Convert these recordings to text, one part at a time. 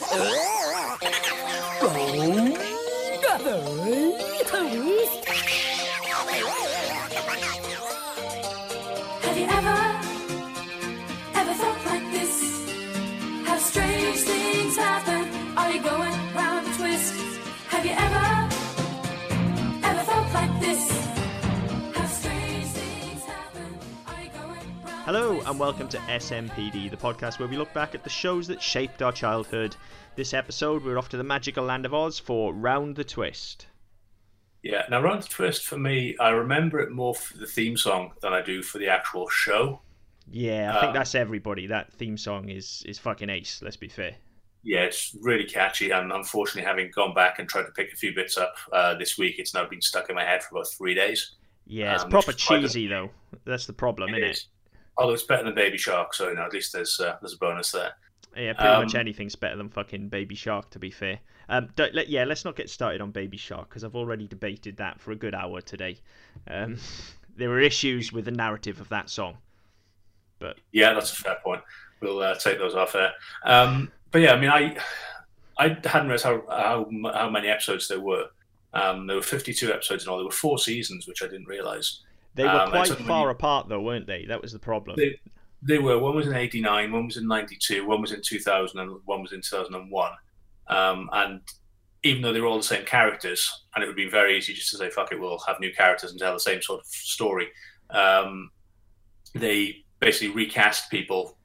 Have Hello and welcome to SMPD, the podcast where we look back at the shows that shaped our childhood. This episode, we're off to the magical land of Oz for Round the Twist. Yeah, now Round the Twist for me, I remember it more for the theme song than I do for the actual show. Yeah, I think Um, that's everybody. That theme song is is fucking ace. Let's be fair. Yeah, it's really catchy, and unfortunately, having gone back and tried to pick a few bits up uh, this week, it's now been stuck in my head for about three days. Yeah, it's Um, proper cheesy though. That's the problem, It isn't is. Although it's better than Baby Shark, so you know, at least there's uh, there's a bonus there. Yeah, pretty much Um, anything's better than fucking Baby Shark. To be fair. Um, don't, let, yeah, let's not get started on Baby Shark because I've already debated that for a good hour today. Um, there were issues with the narrative of that song. but Yeah, that's a fair point. We'll uh, take those off there. Um, but yeah, I mean, I I hadn't realized how how, how many episodes there were. Um, there were 52 episodes in all. There were four seasons, which I didn't realize. They were Um, quite far you- apart though, weren't they? That was the problem. They, they were. One was in '89, one was in '92, one was in 2000, and one was in 2001. Um, and even though they were all the same characters, and it would be very easy just to say, "Fuck it, we'll have new characters and tell the same sort of story," um, they basically recast people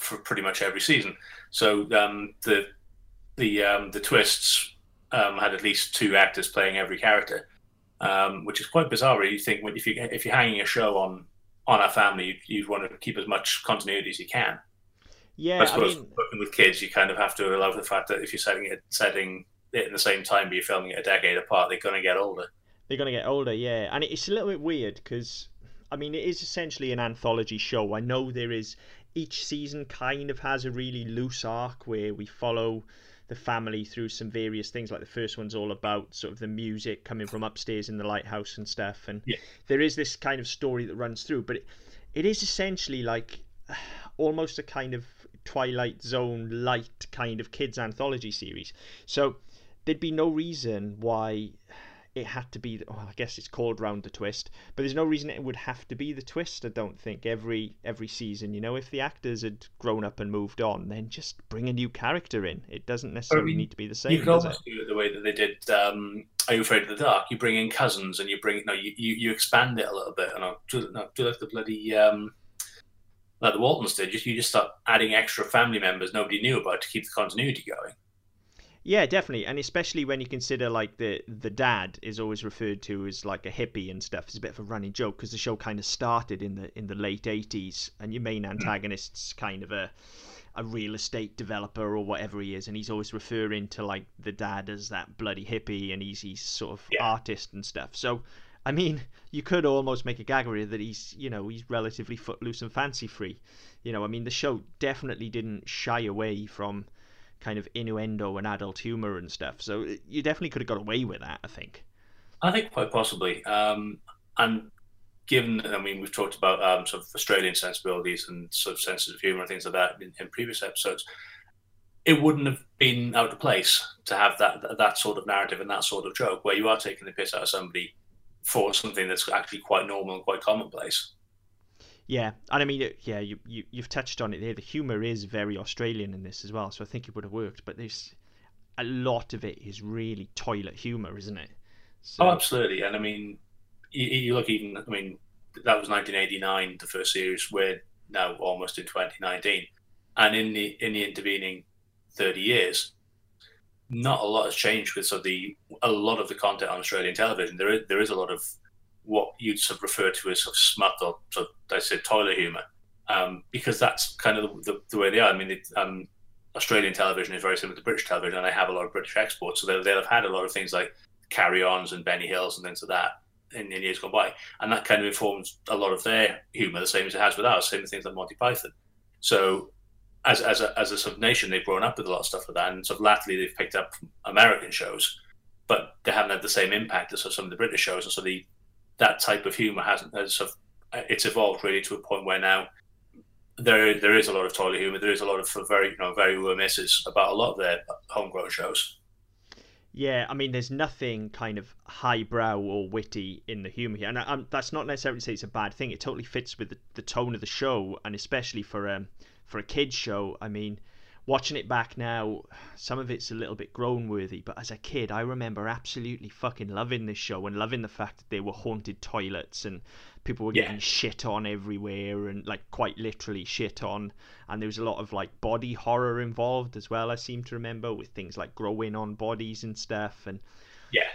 for pretty much every season. So um, the the um, the twists um, had at least two actors playing every character, um, which is quite bizarre. You think if you if you're hanging a show on on our family, you'd, you'd want to keep as much continuity as you can. yeah, I I mean, working with kids, you kind of have to allow for the fact that if you're setting it setting it in the same time, but you're filming it a decade apart, they're going to get older. They're going to get older, yeah. And it's a little bit weird because, I mean, it is essentially an anthology show. I know there is, each season kind of has a really loose arc where we follow the family through some various things. Like the first one's all about sort of the music coming from upstairs in the lighthouse and stuff. And Yeah. there is this kind of story that runs through, but it, it is essentially like almost a kind of Twilight Zone light kind of kids anthology series. So there'd be no reason why it had to be well i guess it's called round the twist but there's no reason it would have to be the twist i don't think every every season you know if the actors had grown up and moved on then just bring a new character in it doesn't necessarily mean, need to be the same does it almost do it the way that they did. Um, Are you afraid of the dark? You bring in cousins, and you bring no, you, you, you expand it a little bit, and I'll do, no, do like the bloody um, like the Waltons did. Just you just start adding extra family members nobody knew about to keep the continuity going. Yeah definitely and especially when you consider like the the dad is always referred to as like a hippie and stuff it's a bit of a running joke because the show kind of started in the in the late 80s and your main hmm. antagonist's kind of a a real estate developer or whatever he is, and he's always referring to like the dad as that bloody hippie, and he's he's sort of Yeah. artist and stuff. So, I mean, you could almost make a gag of that he's you know he's relatively footloose and fancy free. You know, I mean, the show definitely didn't shy away from kind of innuendo and adult humor and stuff. So you definitely could have got away with that, I think. I think quite possibly. Um, and given, I mean, we've talked about um, sort of Australian sensibilities and sort of sensitive humour and things like that in, in previous episodes. It wouldn't have been out of place to have that that sort of narrative and that sort of joke where you are taking the piss out of somebody for something that's actually quite normal and quite commonplace. Yeah, and I mean, yeah, you, you you've touched on it there. The humor is very Australian in this as well, so I think it would have worked. But there's a lot of it is really toilet humor, isn't it? So, Oh, absolutely. And I mean, you, you look even, I mean, that was 1989, the first series. We're now almost in 2019. And in the in the intervening 30 years, not a lot has changed with of the a lot of the content on Australian television. There is there is a lot of what you'd sort of refer to as sort of smut or sort of, I said toilet humor, um, because that's kind of the, the, the way they are. I mean, it, um, Australian television is very similar to British television, and they have a lot of British exports, so they'll, they'll have had a lot of things like carry-ons and Benny Hills and things like that in, in years gone by, and that kind of informs a lot of their humour, the same as it has with ours, same with things like Monty Python. So, as as a, as a sort of nation, they've grown up with a lot of stuff like that, and sort of latterly they've picked up American shows, but they haven't had the same impact as some of the British shows, and so the that type of humour hasn't has it's evolved really to a point where now there there is a lot of toilet humor. There is a lot of very you know very misses about a lot of their homegrown shows. Yeah, I mean, there's nothing kind of highbrow or witty in the humor here, and I, that's not necessarily to say it's a bad thing. It totally fits with the, the tone of the show, and especially for um for a kids show. I mean, watching it back now, some of it's a little bit groan worthy, but as a kid, I remember absolutely fucking loving this show and loving the fact that there were haunted toilets and people were getting yeah. shit on everywhere and like quite literally shit on. And there was a lot of like body horror involved as well, I seem to remember, with things like growing on bodies and stuff. And yeah,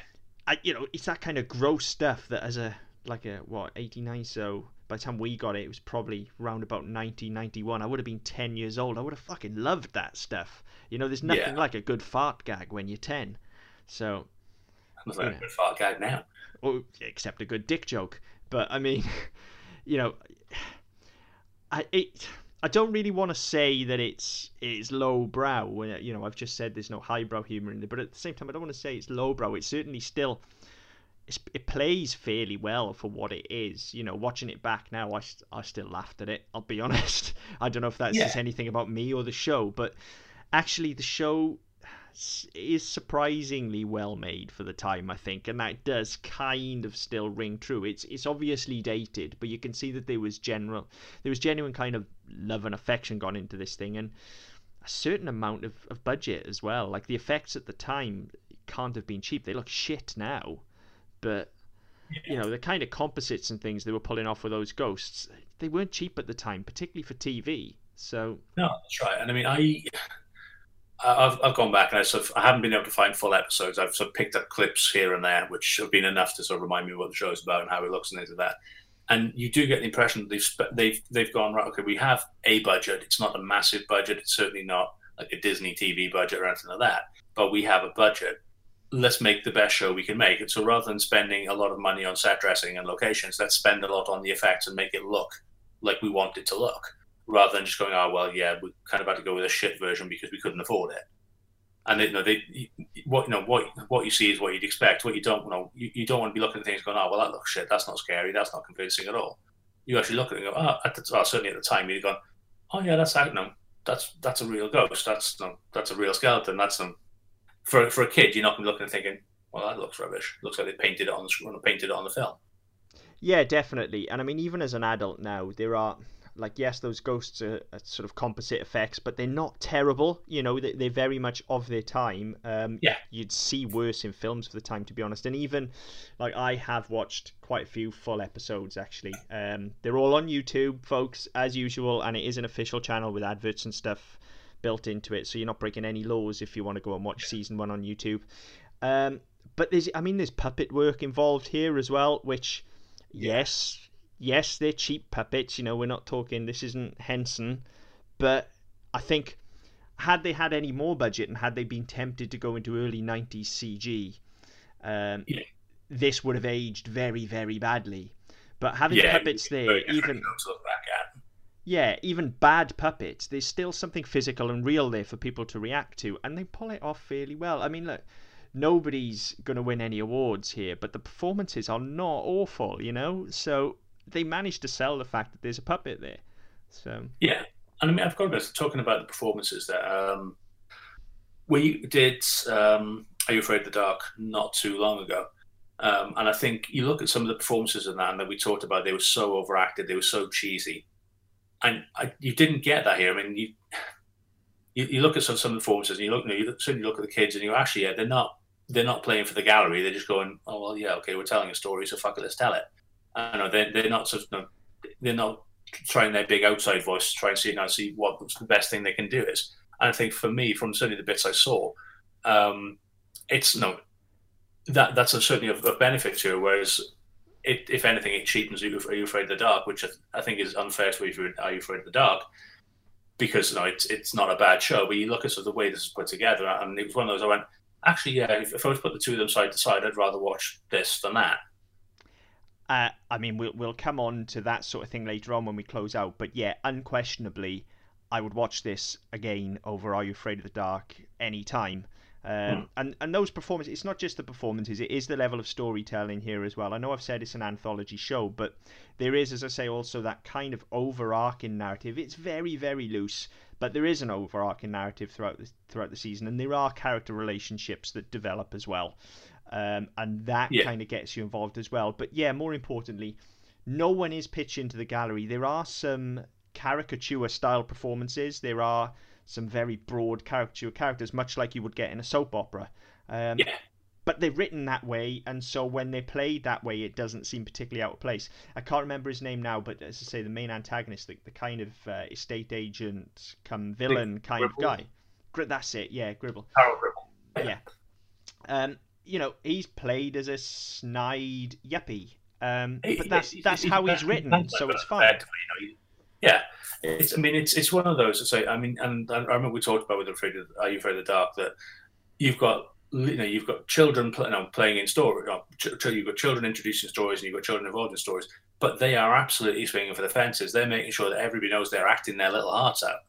I, you know, it's that kind of gross stuff that as a like a what 89 so by the time we got it, it was probably around about 1991. I would have been 10 years old. I would have fucking loved that stuff. You know, there's nothing yeah. like a good fart gag when you're 10. So. There's like a good fart gag now. Oh, except a good dick joke. But I mean, you know, I it. I don't really want to say that it's it's lowbrow. You know, I've just said there's no highbrow humor in it, but at the same time, I don't want to say it's lowbrow. It's certainly still it plays fairly well for what it is. You know, watching it back now, I, I still laughed at it. I'll be honest. I don't know if that yeah. says anything about me or the show, but actually, the show is surprisingly well made for the time, I think, and that does kind of still ring true. It's it's obviously dated, but you can see that there was general, there was genuine kind of love and affection gone into this thing, and a certain amount of, of budget as well. Like the effects at the time can't have been cheap. They look shit now but you know the kind of composites and things they were pulling off with those ghosts they weren't cheap at the time particularly for tv so no that's right and i mean i I've, I've gone back and I sort of, I haven't been able to find full episodes. I've sort of picked up clips here and there, which have been enough to sort of remind me what the show is about and how it looks and things like that. And you do get the impression that they've they've they've gone right. Okay, we have a budget. It's not a massive budget. It's certainly not like a Disney TV budget or anything like that. But we have a budget, let's make the best show we can make. And so rather than spending a lot of money on set dressing and locations, let's spend a lot on the effects and make it look like we want it to look, rather than just going, oh well, yeah, we kind of had to go with a shit version because we couldn't afford it. And you know, they, what you know, what what you see is what you'd expect. What you don't you know, you, you don't want to be looking at things going, oh well, that looks shit. That's not scary. That's not convincing at all. You actually look at it and go, oh, at the, well, certainly at the time you'd gone, oh yeah, that's. No, that's that's a real ghost. That's no, that's a real skeleton. That's some for for a kid, you're not going to be looking and thinking, "Well, that looks rubbish." Looks like they painted it on the screen, painted it on the film. Yeah, definitely. And I mean, even as an adult now, there are like yes, those ghosts are, are sort of composite effects, but they're not terrible. You know, they, they're very much of their time. Um, yeah, you'd see worse in films for the time, to be honest. And even like I have watched quite a few full episodes actually. Um, they're all on YouTube, folks, as usual, and it is an official channel with adverts and stuff built into it, so you're not breaking any laws if you want to go and watch season one on YouTube. Um, but there's, I mean, there's puppet work involved here as well, which, yes, yes, they're cheap puppets. You know, we're not talking. This isn't Henson, but I think had they had any more budget and had they been tempted to go into early '90s CG, um, yeah. this would have aged very, very badly. But having yeah, puppets there, even yeah, even bad puppets, there's still something physical and real there for people to react to, and they pull it off fairly well. I mean, look, nobody's going to win any awards here, but the performances are not awful, you know? So they managed to sell the fact that there's a puppet there. So Yeah. And I mean, I've got to be talking about the performances there. Um, we did um, Are You Afraid of the Dark not too long ago. Um, and I think you look at some of the performances in that, and that we talked about, they were so overacted, they were so cheesy and I, you didn't get that here. I mean, you you, you look at some, some of the performances, and you look, you, know, you certainly look at the kids, and you actually, yeah, they're not they're not playing for the gallery. They're just going, oh well, yeah, okay, we're telling a story, so fuck it, let's tell it. I know they're they're not sort of, they're not trying their big outside voice to try and see you know see what the best thing they can do is. And I think for me, from certainly the bits I saw, um, it's no that that's a, certainly a, a benefit to it. Whereas it, if anything, it cheapens you. Are You Afraid of the Dark, which I think is unfair to you. Are You Afraid of the Dark, because you know it's it's not a bad show. But you look at sort of the way this is put together, and it was one of those I went, actually, yeah, if, if I was to put the two of them side to side, I'd rather watch this than that. Uh, I mean, we'll we'll come on to that sort of thing later on when we close out. But yeah, unquestionably, I would watch this again over Are You Afraid of the Dark any time. Um, Mm. and and those performances, it's not just the performances; it is the level of storytelling here as well. I know I've said it's an anthology show, but there is, as I say, also that kind of overarching narrative. It's very very loose, but there is an overarching narrative throughout the throughout the season, and there are character relationships that develop as well, um, and that Yeah. kind of gets you involved as well. But yeah, more importantly, no one is pitched to the gallery. There are some caricature style performances. There are some very broad caricature characters, much like you would get in a soap opera. Um, Yeah. But they're written that way, and so when they're played that way, it doesn't seem particularly out of place. I can't remember his name now, but as I say, the main antagonist, the, the kind of uh, estate agent come villain kind of guy. Gri- That's it, yeah, Gribble. Harold Gribble. Yeah. Um, you know, he's played as a snide yuppie. Um, but that's that's how he- he's written, so it's fine. you know, yeah, it's. I mean, it's it's one of those. to say, I mean, and I remember we talked about with Afraid of, Are You Afraid of the Dark that you've got you know you've got children play, know, playing in story. You know, ch- ch- you've got children introducing stories, and you've got children involved in stories. But they are absolutely swinging for the fences. They're making sure that everybody knows they're acting their little hearts out.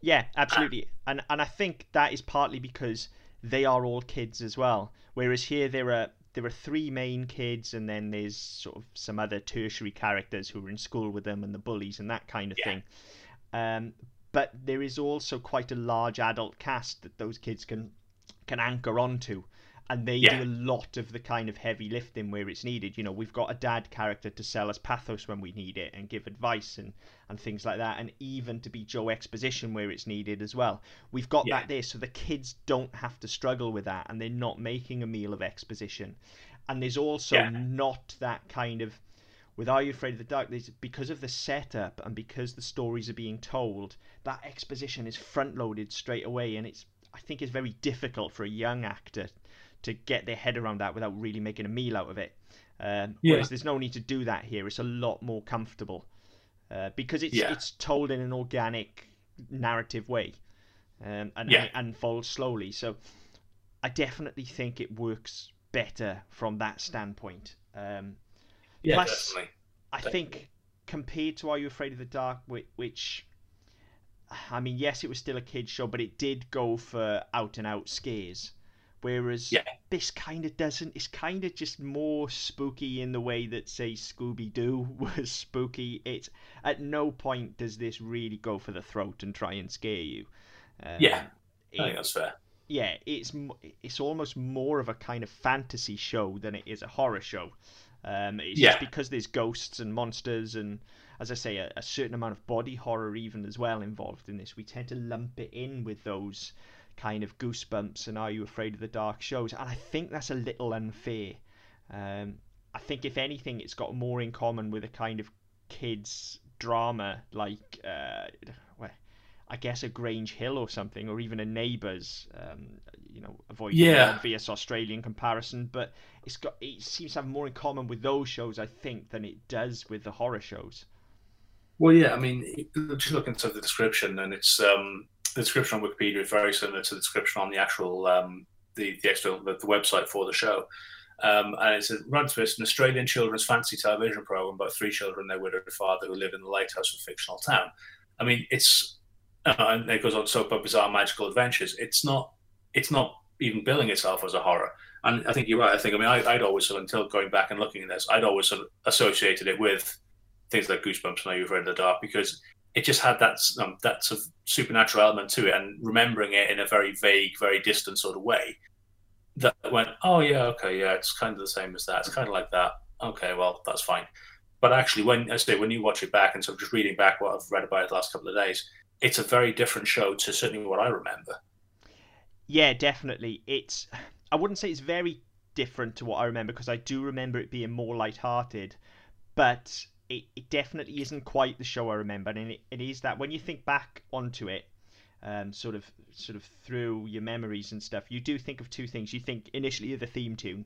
Yeah, absolutely. And and I think that is partly because they are all kids as well. Whereas here there are there are three main kids and then there's sort of some other tertiary characters who are in school with them and the bullies and that kind of Yeah. thing. Um, but there is also quite a large adult cast that those kids can can anchor onto. And they Yeah. do a lot of the kind of heavy lifting where it's needed. You know, we've got a dad character to sell us pathos when we need it and give advice and, and things like that, and even to be Joe exposition where it's needed as well. We've got Yeah. that there, so the kids don't have to struggle with that, and they're not making a meal of exposition. And there's also Yeah. not that kind of with Are You Afraid of the Dark? There's because of the setup and because the stories are being told, that exposition is front loaded straight away, and it's I think it's very difficult for a young actor to get their head around that without really making a meal out of it. Um, Yeah. Whereas there's no need to do that here. It's a lot more comfortable uh, because it's Yeah. it's told in an organic narrative way um, and, Yeah. and it unfolds slowly. So I definitely think it works better from that standpoint. Um, Yeah, Plus- definitely. I think compared to Are You Afraid of the Dark, which, which I mean, yes, it was still a kids show, but it did go for out and out scares. Whereas Yeah. this kind of doesn't. It's kind of just more spooky in the way that, say, Scooby Doo was spooky. It's at no point does this really go for the throat and try and scare you. Um, Yeah, I think that's fair. yeah, it's it's almost more of a kind of fantasy show than it is a horror show. Um, it's just because there's ghosts and monsters and, as I say, a, a certain amount of body horror even as well involved in this. We tend to lump it in with those kind of goosebumps and Are You Afraid of the Dark shows, and I think that's a little unfair. Um, I think if anything, it's got more in common with a kind of kids drama like, uh, well, I guess a Grange Hill or something, or even a Neighbours. Um, you know, avoiding the Yeah. obvious Australian comparison, but it's got it seems to have more in common with those shows, I think, than it does with the horror shows. Well, yeah, I mean, just looking at the description, and it's um, the description on Wikipedia is very similar to the description on the actual um, the the external the, the website for the show. Um, and it's a run twist, an Australian children's fantasy television program about three children and their widowed father who live in the lighthouse of a fictional town. I mean, it's uh, and it goes on soap up bizarre magical adventures. It's not it's not even billing itself as a horror. And I think you're right. I think I mean I, I'd always sort until going back and looking at this, I'd always sort of associated it with things like Goosebumps and Are You Afraid of the Dark because it just had that um, that sort of supernatural element to it, and remembering it in a very vague, very distant sort of way. That went, oh yeah, okay, yeah, it's kind of the same as that. It's kind of like that. Okay, well, that's fine. But actually, when I say when you watch it back and of just reading back what I've read about it the last couple of days, it's a very different show to certainly what I remember. Yeah, definitely. It's I wouldn't say it's very different to what I remember because I do remember it being more light-hearted, but it, it definitely isn't quite the show I remember, and it, it is that when you think back onto it, um, sort of sort of through your memories and stuff, you do think of two things. You think initially of the theme tune.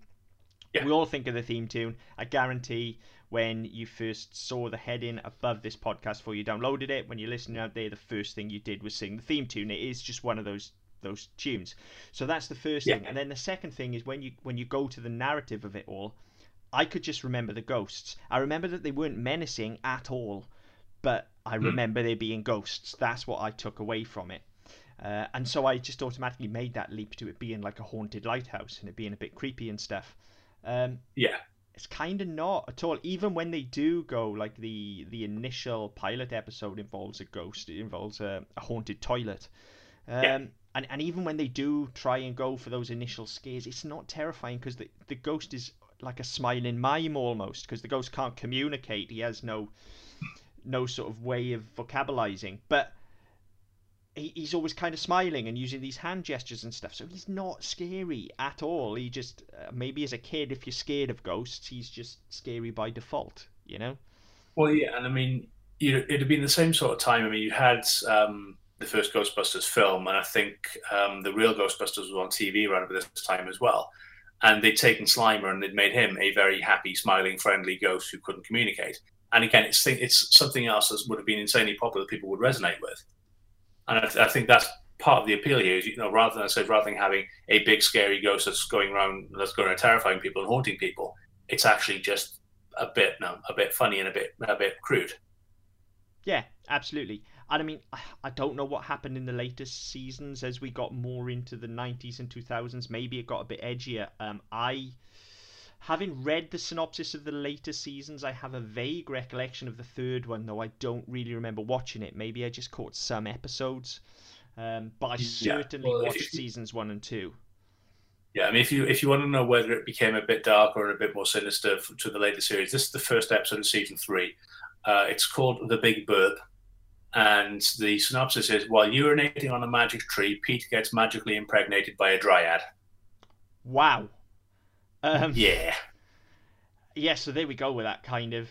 Yeah. We all think of the theme tune. I guarantee when you first saw the heading above this podcast before you downloaded it, when you're listening out there, the first thing you did was sing the theme tune. It is just one of those those tunes. So that's the first Yeah. thing. And then the second thing is when you when you go to the narrative of it all, I could just remember the ghosts. I remember that they weren't menacing at all, but I Hmm. remember there being ghosts. That's what I took away from it. Uh, and so I just automatically made that leap to it being like a haunted lighthouse and it being a bit creepy and stuff. Um, yeah, it's kind of not at all. Even when they do go, like the the initial pilot episode involves a ghost, it involves a, a haunted toilet. Um, yeah. And, and even when they do try and go for those initial scares, it's not terrifying because the, the ghost is like a smiling mime almost because the ghost can't communicate. He has no no sort of way of vocalizing, but he, he's always kind of smiling and using these hand gestures and stuff. So he's not scary at all. He just uh, maybe as a kid, if you're scared of ghosts, he's just scary by default. You know. Well, yeah, and I mean, you know, it had been the same sort of time. I mean, you had um, the first Ghostbusters film, and I think um, the real Ghostbusters was on TV around about this time as well. And they'd taken Slimer and they'd made him a very happy, smiling, friendly ghost who couldn't communicate. And again, it's it's something else that would have been insanely popular, that people would resonate with. And I, I, think that's part of the appeal here. Is you know, rather than I said, rather than having a big scary ghost that's going around, that's going around terrifying people and haunting people, it's actually just a bit, no, a bit funny and a bit, a bit crude. Yeah, absolutely. And I mean, I don't know what happened in the latest seasons as we got more into the 90s and 2000s. Maybe it got a bit edgier. Um, I, having read the synopsis of the later seasons, I have a vague recollection of the third one, though I don't really remember watching it. Maybe I just caught some episodes. Um, but I certainly yeah. well, watched you, seasons one and two. Yeah, I mean, if you if you want to know whether it became a bit darker and a bit more sinister to the later series, this is the first episode of season three. Uh, it's called The Big Burp. And the synopsis is while urinating on a magic tree, Pete gets magically impregnated by a dryad. Wow. Um, yeah. Yeah, so there we go with that kind of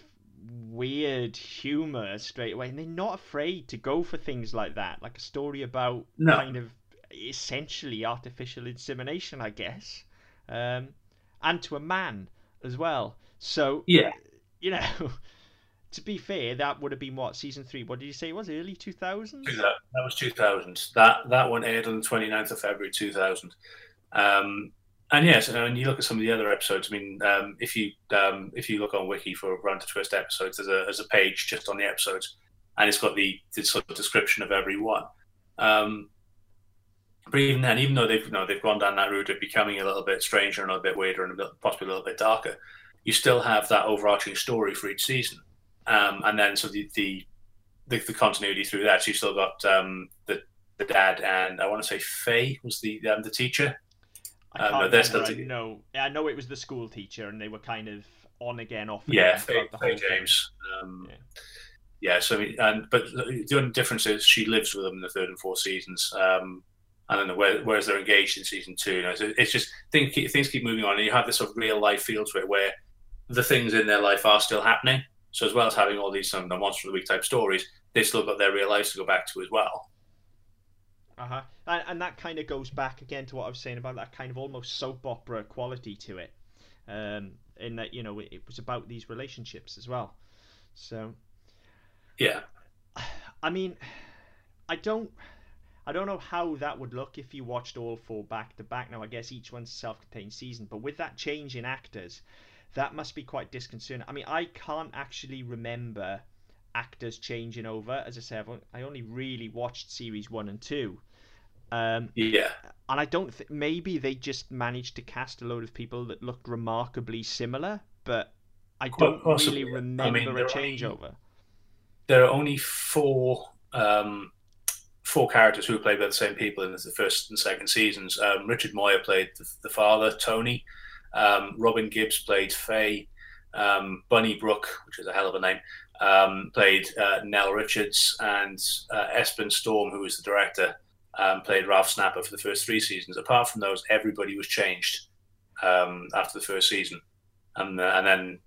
weird humor straight away. And they're not afraid to go for things like that, like a story about no. kind of essentially artificial insemination, I guess. Um, and to a man as well. So, yeah. You know. to be fair, that would have been what season three. What did you say it was? Early two thousand. That, was two thousand. That that one aired on the 29th of February two thousand. Um, and yes, and you look at some of the other episodes. I mean, um, if you um, if you look on Wiki for Round the Twist episodes, there's a there's a page just on the episodes, and it's got the, the sort of description of every one. Um, but even then, even though they've you know they've gone down that route of becoming a little bit stranger and a bit weirder and possibly a little bit darker, you still have that overarching story for each season um, and then so the, the, the the continuity through that. So you still got um, the the dad and I want to say Faye was the um, the teacher. I um, can't no, remember. I know. I know it was the school teacher, and they were kind of on again, off. Again yeah, Faye, Faye James. Um, yeah. yeah. So I mean, and but the only difference is she lives with them in the third and fourth seasons. Um, I don't know where, whereas they're engaged in season two. You know, so it's just things keep, things keep moving on, and you have this sort of real life feel to it where the things in their life are still happening. So as well as having all these um, the monster of the week type stories, they've still got their real lives to go back to as well. Uh huh. And, and that kind of goes back again to what I was saying about that kind of almost soap opera quality to it, um, in that you know it, it was about these relationships as well. So. Yeah. I mean, I don't. I don't know how that would look if you watched all four back to back. Now, I guess each one's a self-contained season, but with that change in actors, that must be quite disconcerting. I mean, I can't actually remember actors changing over. As I say, I've, only really watched series one and two. Um, yeah. And I don't think maybe they just managed to cast a load of people that looked remarkably similar, but I don't really remember I mean, a changeover. Only, there are only four um, four characters who were played by the same people in the first and second seasons. Um, Richard Moir played the, the father, Tony. Um, Robyn Gibbes played Faye. Um, Bunney Brooke, which is a hell of a name, um, played uh, Nell Richards, and uh, Esben Storm, who was the director, um, played Ralph Snapper for the first three seasons. Apart from those, everybody was changed um, after the first season, and uh, and then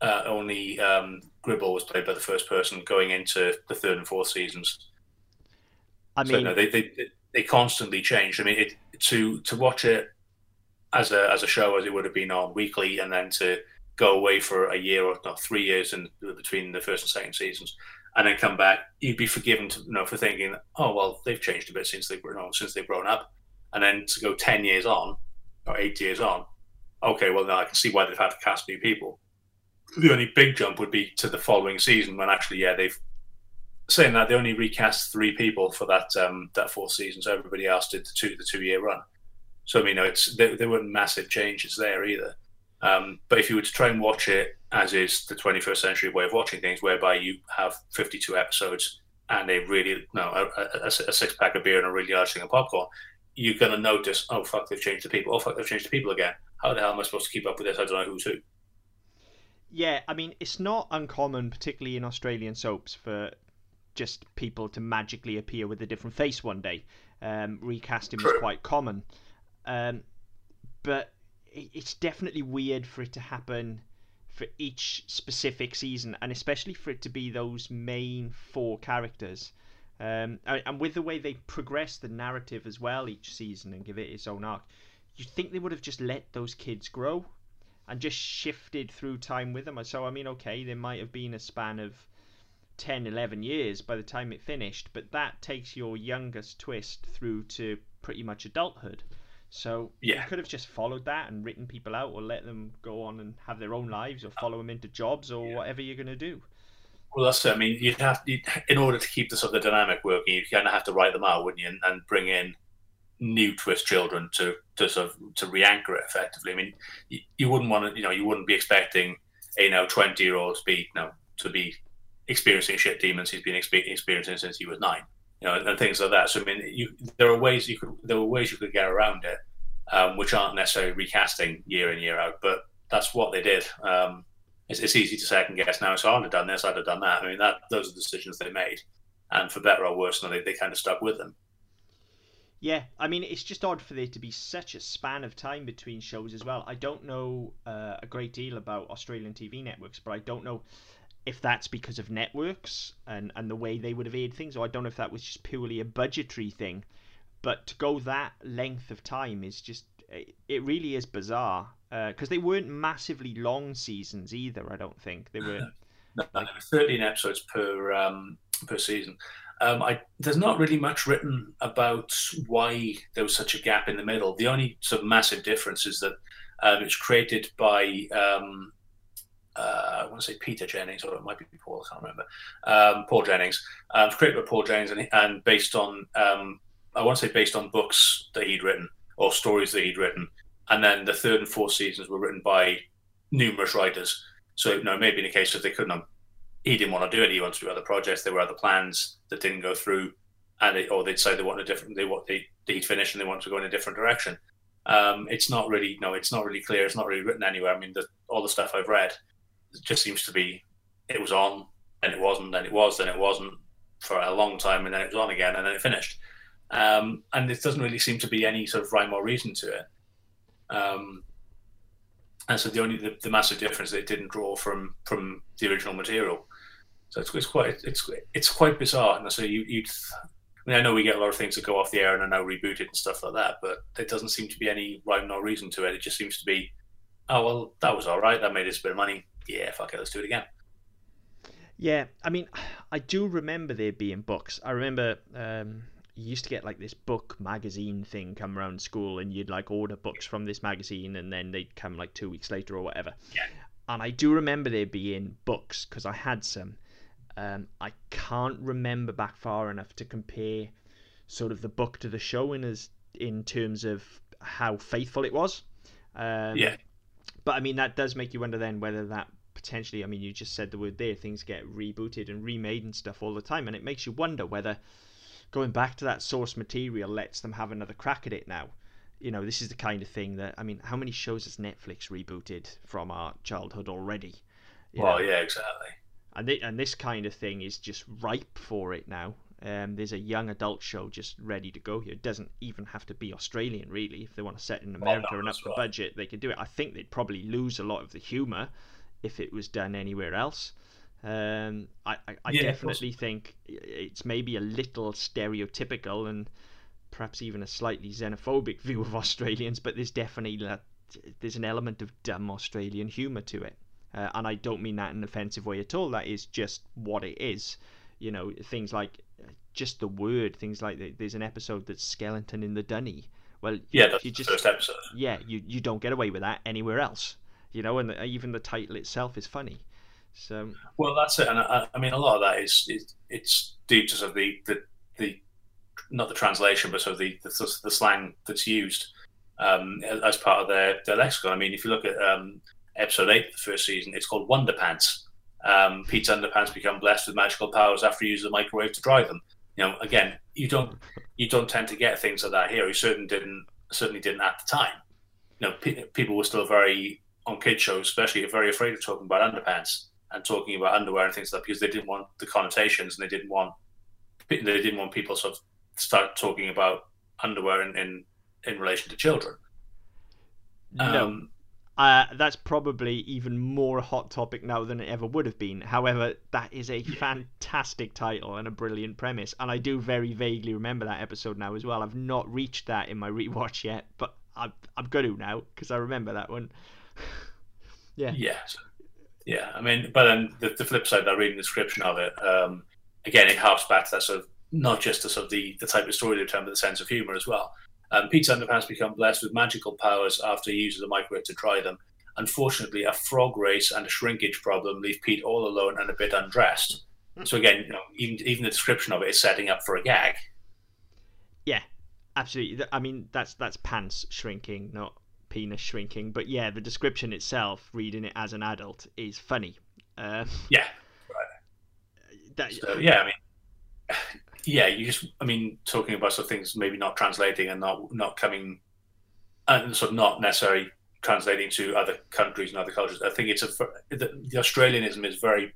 uh, only um, Gribble was played by the first person going into the third and fourth seasons. I mean, so, no, they, they they constantly changed. I mean, it, to to watch it as a as a show as it would have been on weekly, and then to go away for a year or not three years in between the first and second seasons, and then come back, you'd be forgiven to, you know for thinking, oh well, they've changed a bit since they've know, since they've grown up, and then to go ten years on or eight years on, okay, well now I can see why they've had to cast new people. The only big jump would be to the following season when actually, yeah, they've saying that they only recast three people for that um, that fourth season, so everybody else did the two the two year run. So I mean, you know, it's there, there weren't massive changes there either. Um, but if you were to try and watch it as is the 21st century way of watching things, whereby you have 52 episodes and a really no a, a, a six pack of beer and a really large thing of popcorn, you're going to notice, oh fuck, they've changed the people. Oh fuck, they've changed the people again. How the hell am I supposed to keep up with this? I don't know who's who. Yeah, I mean, it's not uncommon, particularly in Australian soaps, for just people to magically appear with a different face one day. Um, recasting True. is quite common. Um, but it's definitely weird for it to happen for each specific season, and especially for it to be those main four characters. Um, and with the way they progress the narrative as well each season and give it its own arc, you'd think they would have just let those kids grow and just shifted through time with them. So, I mean, okay, there might have been a span of 10, 11 years by the time it finished, but that takes your youngest twist through to pretty much adulthood. So yeah. you could have just followed that and written people out or let them go on and have their own lives or uh, follow them into jobs or yeah. whatever you're going to do. Well, that's it. I mean, you'd have to, in order to keep the sort of the dynamic working, you kind of have to write them out, wouldn't you, and, and bring in new twist children to to sort of to re-anchor it effectively. I mean, you, you wouldn't want to, you know, you wouldn't be expecting a now twenty year old to be, you know, to be experiencing shit demons he's been experiencing since he was nine, you know, and things like that. So I mean, you, there are ways you could there are ways you could get around it, um, which aren't necessarily recasting year in year out, but that's what they did. Um, it's, it's, easy to second guess now. So I'd have done this, I'd have done that. I mean, that those are decisions they made, and for better or worse, they they kind of stuck with them. Yeah, I mean, it's just odd for there to be such a span of time between shows as well. I don't know uh, a great deal about Australian TV networks, but I don't know if that's because of networks and, and the way they would have aired things, or I don't know if that was just purely a budgetary thing. But to go that length of time is just, it really is bizarre. Because uh, they weren't massively long seasons either, I don't think. They were. No, like, 13 episodes per um, per season. Um, I, there's not really much written about why there was such a gap in the middle. The only sort of massive difference is that um, it was created by um, uh, I want to say Peter Jennings, or it might be Paul. I can't remember. Um, Paul Jennings. Um, created by Paul Jennings, and, and based on um, I want to say based on books that he'd written or stories that he'd written, and then the third and fourth seasons were written by numerous writers. So you know, maybe in a case if they couldn't have he didn't want to do it. He wanted to do other projects. There were other plans that didn't go through, and they, or they'd say they wanted a different. They what they he'd finished and they wanted to go in a different direction. Um, it's not really no, it's not really clear. It's not really written anywhere. I mean, the, all the stuff I've read just seems to be it was on, and it wasn't, then it was, then it wasn't for a long time, and then it was on again, and then it finished. Um, and it doesn't really seem to be any sort of rhyme or reason to it. Um, and so the only the, the massive difference it didn't draw from from the original material. So it's, it's quite it's it's quite bizarre. And so you you I mean I know we get a lot of things that go off the air and are now rebooted and stuff like that, but there doesn't seem to be any rhyme nor reason to it. It just seems to be, oh well, that was all right. That made us a bit of money. Yeah, fuck it, let's do it again. Yeah, I mean, I do remember there being books. I remember um, you used to get like this book magazine thing come around school, and you'd like order books from this magazine, and then they'd come like two weeks later or whatever. Yeah. And I do remember there being books because I had some, um, I can't remember back far enough to compare sort of the book to the show in as in terms of how faithful it was. Um, yeah. But I mean, that does make you wonder then whether that potentially, I mean, you just said the word there, things get rebooted and remade and stuff all the time, and it makes you wonder whether going back to that source material lets them have another crack at it now. You know, this is the kind of thing that I mean, how many shows has Netflix rebooted from our childhood already? You well, know? yeah, exactly and th- and this kind of thing is just ripe for it now. Um, there's a young adult show just ready to go here. It doesn't even have to be Australian, really. If they want to set in America oh, no, and up the right. budget, they could do it. I think they'd probably lose a lot of the humour if it was done anywhere else. Um, I, I, I yeah, definitely think it's maybe a little stereotypical and perhaps even a slightly xenophobic view of Australians, but there's definitely there's an element of dumb Australian humour to it. Uh, and I don't mean that in an offensive way at all. That is just what it is. You know, things like uh, just the word, things like there's an episode that's skeleton in the dunny. Well, yeah, that's you just, the first episode. Yeah, you you don't get away with that anywhere else. You know, and the, even the title itself is funny. So Well, that's it, and I, I mean, a lot of that is, is it's due to sort of the, the the not the translation, but sort of the the, the slang that's used um, as part of their, their lexicon. I mean, if you look at um, episode eight of the first season, it's called Wonder Pants. Um, Pete's underpants become blessed with magical powers after he uses the microwave to dry them. You know, again, you don't you don't tend to get things like that here. You certainly didn't certainly didn't at the time. You know, pe- people were still very on kid shows, especially very afraid of talking about underpants and talking about underwear and things like that because they didn't want the connotations and they didn't want they didn't want people sort of start talking about underwear in in, in relation to children. no, Um, uh, that's probably even more a hot topic now than it ever would have been. However, that is a fantastic title and a brilliant premise, and I do very vaguely remember that episode now as well. I've not reached that in my rewatch yet, but I'm I'm going to now because I remember that one. yeah. Yes. Yeah, I mean, but then the, the flip side, I reading the description of it, um, again, it harps back to that sort of not just the sort of the, the type of story they tell, but the sense of humor as well. Um, Pete's underpants become blessed with magical powers after he uses a microwave to dry them. Unfortunately, a frog race and a shrinkage problem leave Pete all alone and a bit undressed. So again, you know, even even the description of it is setting up for a gag. Yeah, absolutely. I mean, that's that's pants shrinking, not penis shrinking. But yeah, the description itself, reading it as an adult, is funny. Uh, Yeah. that, So yeah, I mean, yeah, you just, I mean, talking about sort of things maybe not translating and not not coming, and sort of not necessarily translating to other countries and other cultures. I think it's a the, the Australianism is very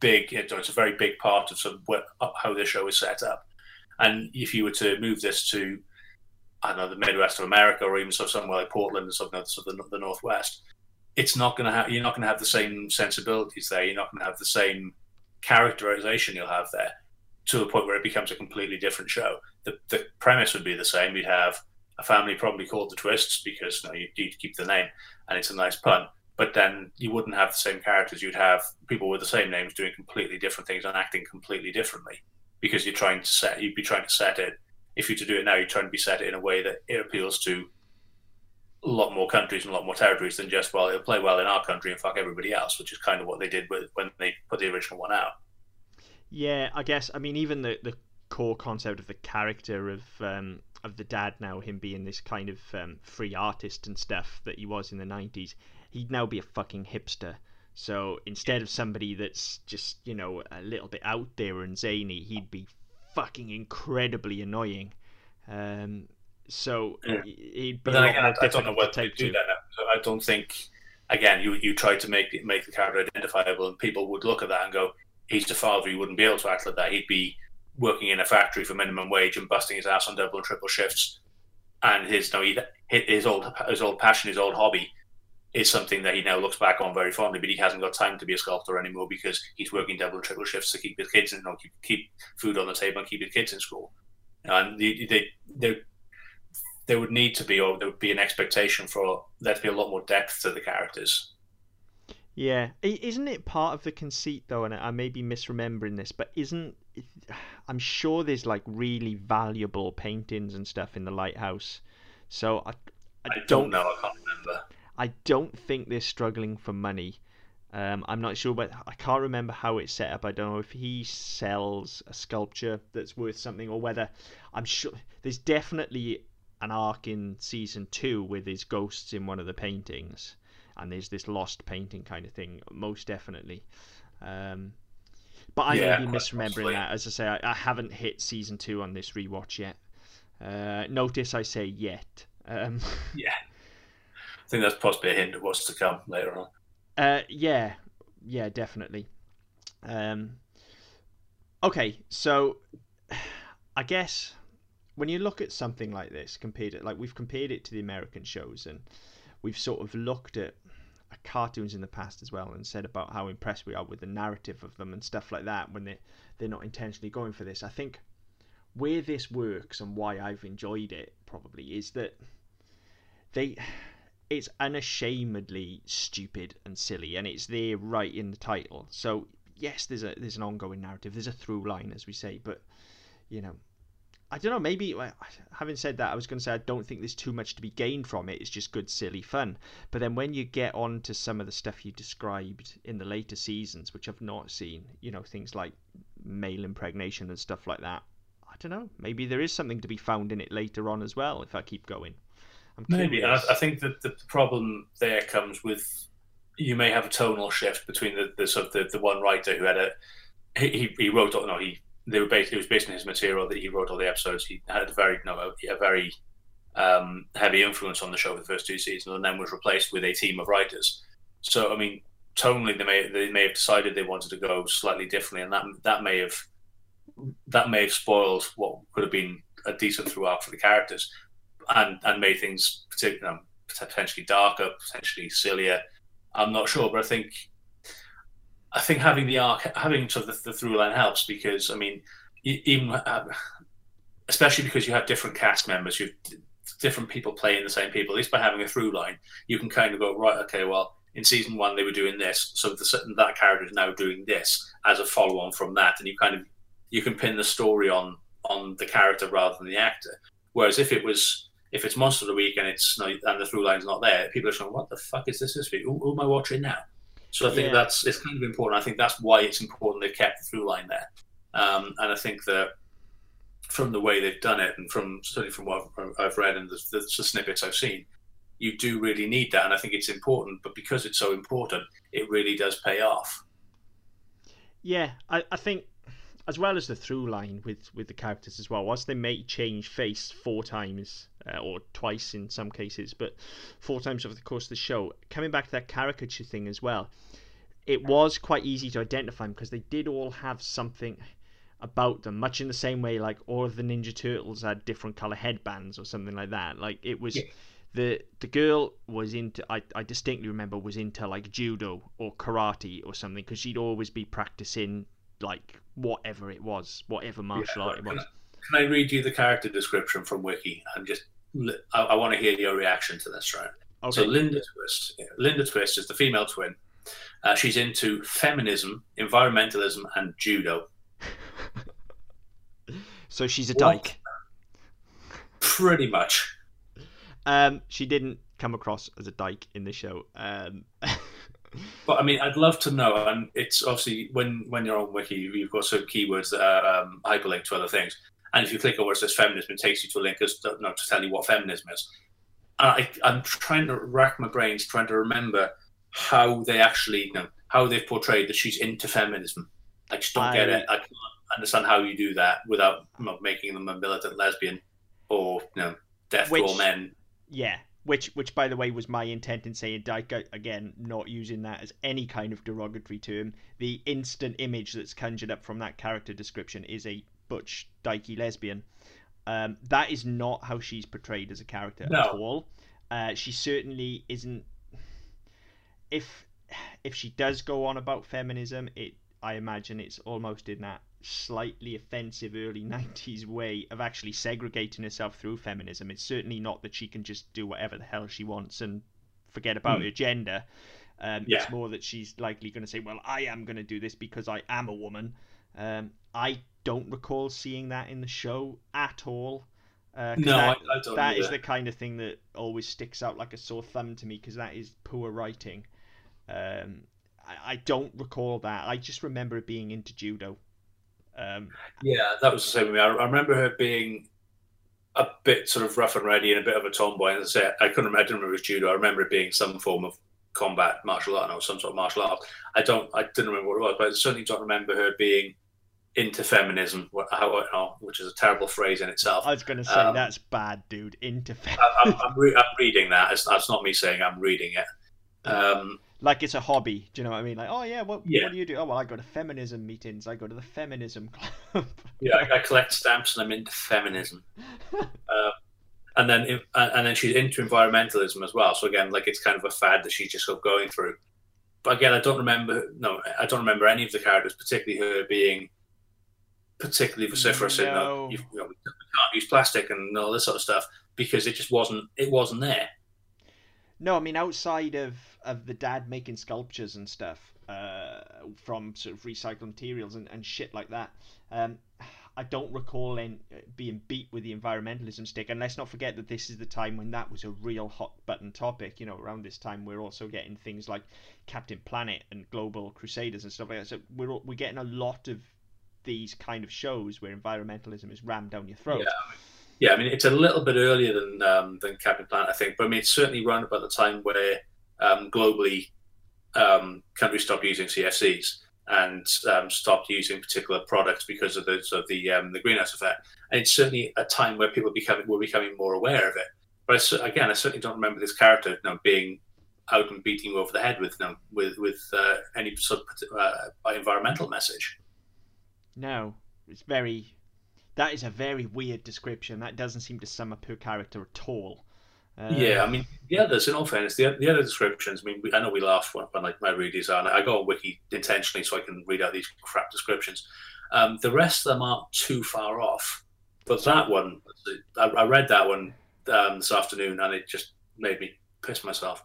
big. It's a very big part of sort of what, how this show is set up. And if you were to move this to, I don't know, the Midwest of America or even sort of somewhere like Portland or something, sort of the, the Northwest, it's not going to have. You're not going to have the same sensibilities there. You're not going to have the same characterization you'll have there to the point where it becomes a completely different show. The, the premise would be the same. You'd have a family probably called the Twists because you know, you need to keep the name and it's a nice pun. But then you wouldn't have the same characters. You'd have people with the same names doing completely different things and acting completely differently because you're trying to set. You'd be trying to set it. If you to do it now, you're trying to be set it in a way that it appeals to a lot more countries and a lot more territories than just well, it'll play well in our country and fuck everybody else, which is kind of what they did with when they put the original one out. Yeah, I guess. I mean, even the the core concept of the character of um, of the dad now, him being this kind of um, free artist and stuff that he was in the nineties, he'd now be a fucking hipster. So instead of somebody that's just you know a little bit out there and zany, he'd be fucking incredibly annoying. Um, so Yeah. he- he'd be But then again, I, I don't know whether to take do to. that. So I don't think. Again, you you try to make make the character identifiable, and people would look at that and go, "He's the father. He wouldn't be able to act like that. He'd be working in a factory for minimum wage and busting his ass on double and triple shifts." And his no, his old his old passion, his old hobby, is something that he now looks back on very fondly. But he hasn't got time to be a sculptor anymore because he's working double and triple shifts to keep his kids, you know, keep keep food on the table and keep his kids in school. And they they they there would need to be, or there would be an expectation for there to be a lot more depth to the characters. Yeah, isn't it part of the conceit though? And I may be misremembering this, but isn't I'm sure there's like really valuable paintings and stuff in the lighthouse. So I, I, I don't know. I can't remember. I don't think they're struggling for money. Um, I'm not sure, but I can't remember how it's set up. I don't know if he sells a sculpture that's worth something or whether I'm sure there's definitely an arc in season two where there's ghosts in one of the paintings and there's this lost painting kind of thing, most definitely. Um, but I Yeah, may be misremembering possibly. that. As I say, I, I haven't hit season two on this rewatch yet. Uh, notice I say yet. Um, Yeah, I think that's possibly a hint of what's to come later on. Uh, yeah, yeah, definitely. Um, okay, so I guess when you look at something like this, compared it like we've compared it to the American shows, and we've sort of looked at cartoons in the past as well, and said about how impressed we are with the narrative of them and stuff like that when they they're not intentionally going for this. I think where this works and why I've enjoyed it probably is that they it's unashamedly stupid and silly, and it's there right in the title. So yes, there's a there's an ongoing narrative, there's a through line, as we say, but you know, I don't know. Maybe having said that, I was going to say I don't think there's too much to be gained from it. It's just good, silly fun. But then when you get on to some of the stuff you described in the later seasons, which I've not seen, you know, things like male impregnation and stuff like that. I don't know. Maybe there is something to be found in it later on as well if I keep going. I'm Maybe. I, I, think that the problem there comes with you may have a tonal shift between the, the sort of the, the one writer who had a he, he wrote or no he they were based it was based on his material that he wrote all the episodes. He had a very no a very um, heavy influence on the show for the first two seasons, and then was replaced with a team of writers. So I mean, tonally they may they may have decided they wanted to go slightly differently, and that that may have that may have spoiled what could have been a decent through arc for the characters, and and made things particularly potentially darker, potentially sillier. I'm not sure, but I think I think having the arc, having sort of the, the through line helps because I mean, even uh, especially because you have different cast members, you have different people playing the same people. At least by having a through line, you can kind of go right. Okay, well, in season one they were doing this, so the, that character is now doing this as a follow on from that, and you kind of you can pin the story on on the character rather than the actor. Whereas if it was if it's Monster of the Week and it's and the through line's not there, people are saying, "What the fuck is this? This who, who am I watching now?" So I think yeah. that's it's kind of important. I think that's why it's important they've kept the through line there, um, and I think that from the way they've done it, and from certainly from what I've read and the, the, the snippets I've seen, you do really need that, and I think it's important. But because it's so important, it really does pay off. Yeah, I, I think as well as the through line with with the characters as well. Whilst they may change face four times uh, or twice in some cases, but four times over the course of the show, coming back to that caricature thing as well, it was quite easy to identify them because they did all have something about them, much in the same way like all of the Ninja Turtles had different color headbands or something like that. Like it was. Yeah. The, the girl was into I, I distinctly remember was into like judo or karate or something because she'd always be practicing like whatever it was, whatever martial yeah, art it was. Can I, read you the character description from Wiki and just I, I want to hear your reaction to this, right? Okay. So Linda Twist, Linda Twist is the female twin. Uh, she's into feminism, environmentalism, and judo. so she's a dyke. Pretty much. Um, she didn't come across as a dyke in the show. Um, but I mean, I'd love to know, and it's obviously when when you're on Wiki, you've got some keywords that are um, hyperlinked to other things, and if you click where it says feminism, it takes you to a link as to, to tell you what feminism is. And I, I'm trying to rack my brains, trying to remember how they actually, you know, how they've portrayed that she's into feminism. I just don't I, get it. I can't understand how you do that without you know, making them a militant lesbian or you know, death which, to all men. Yeah, which which by the way was my intent in saying dyke again not using that as any kind of derogatory term the instant image that's conjured up from that character description is a butch dykey lesbian um, that is not how she's portrayed as a character no. at all uh, she certainly isn't if if she does go on about feminism it i imagine it's almost in that slightly offensive early 90s way of actually segregating herself through feminism. It's certainly not that she can just do whatever the hell she wants and forget about mm. her gender. Um, yeah. It's more that she's likely going to say, well, I am going to do this because I am a woman. Um, I don't recall seeing that in the show at all. Uh, no, that, I, I don't. That is the kind of thing that always sticks out like a sore thumb to me because that is poor writing. Um, I, I, don't recall that. I just remember it being into judo. Um, yeah, that was the same with me. I, I, remember her being a bit sort of rough and ready and a bit of a tomboy. And I say I couldn't. I didn't remember it was judo. I remember it being some form of combat martial art or some sort of martial art. I don't. I didn't remember what it was, but I certainly don't remember her being into feminism, which is a terrible phrase in itself. I was going to say um, that's bad, dude. Into feminism. I, am re- reading that. It's, that's not me saying I'm reading it. Um, like it's a hobby. Do you know what I mean? Like, oh yeah, what, yeah. what do you do? Oh well, I go to feminism meetings. I go to the feminism club. yeah, I, I, collect stamps and I'm into feminism. uh, and then and then she's into environmentalism as well. So again, like it's kind of a fad that she's just sort of going through. But again, I don't remember. No, I don't remember any of the characters, particularly her being particularly vociferous no. in that you, you know, we can't use plastic and all this sort of stuff because it just wasn't it wasn't there. No, I mean outside of of the dad making sculptures and stuff uh, from sort of recycled materials and, and shit like that. Um, I don't recall in, being beat with the environmentalism stick. And let's not forget that this is the time when that was a real hot button topic. You know, around this time we're also getting things like Captain Planet and Global Crusaders and stuff like that. So we're we're getting a lot of these kind of shows where environmentalism is rammed down your throat. Yeah. Yeah, I mean it's a little bit earlier than um, than Captain Planet, I think, but I mean it's certainly around about the time where um, globally um, countries stopped using CFCs and um, stopped using particular products because of the of the um, the greenhouse effect. And it's certainly a time where people becoming were becoming more aware of it. But I, again, I certainly don't remember this character you know, being out and beating you over the head with you know, with with uh, any sort of uh, environmental message. No, it's very that is a very weird description. That doesn't seem to sum up her character at all. Uh, yeah, I mean, the others, in all fairness, the, the other descriptions, I mean, we, I know we laugh when, when like, I read these out. I go on Wiki intentionally so I can read out these crap descriptions. Um, the rest of them aren't too far off. But that one, I, I read that one um, this afternoon and it just made me piss myself.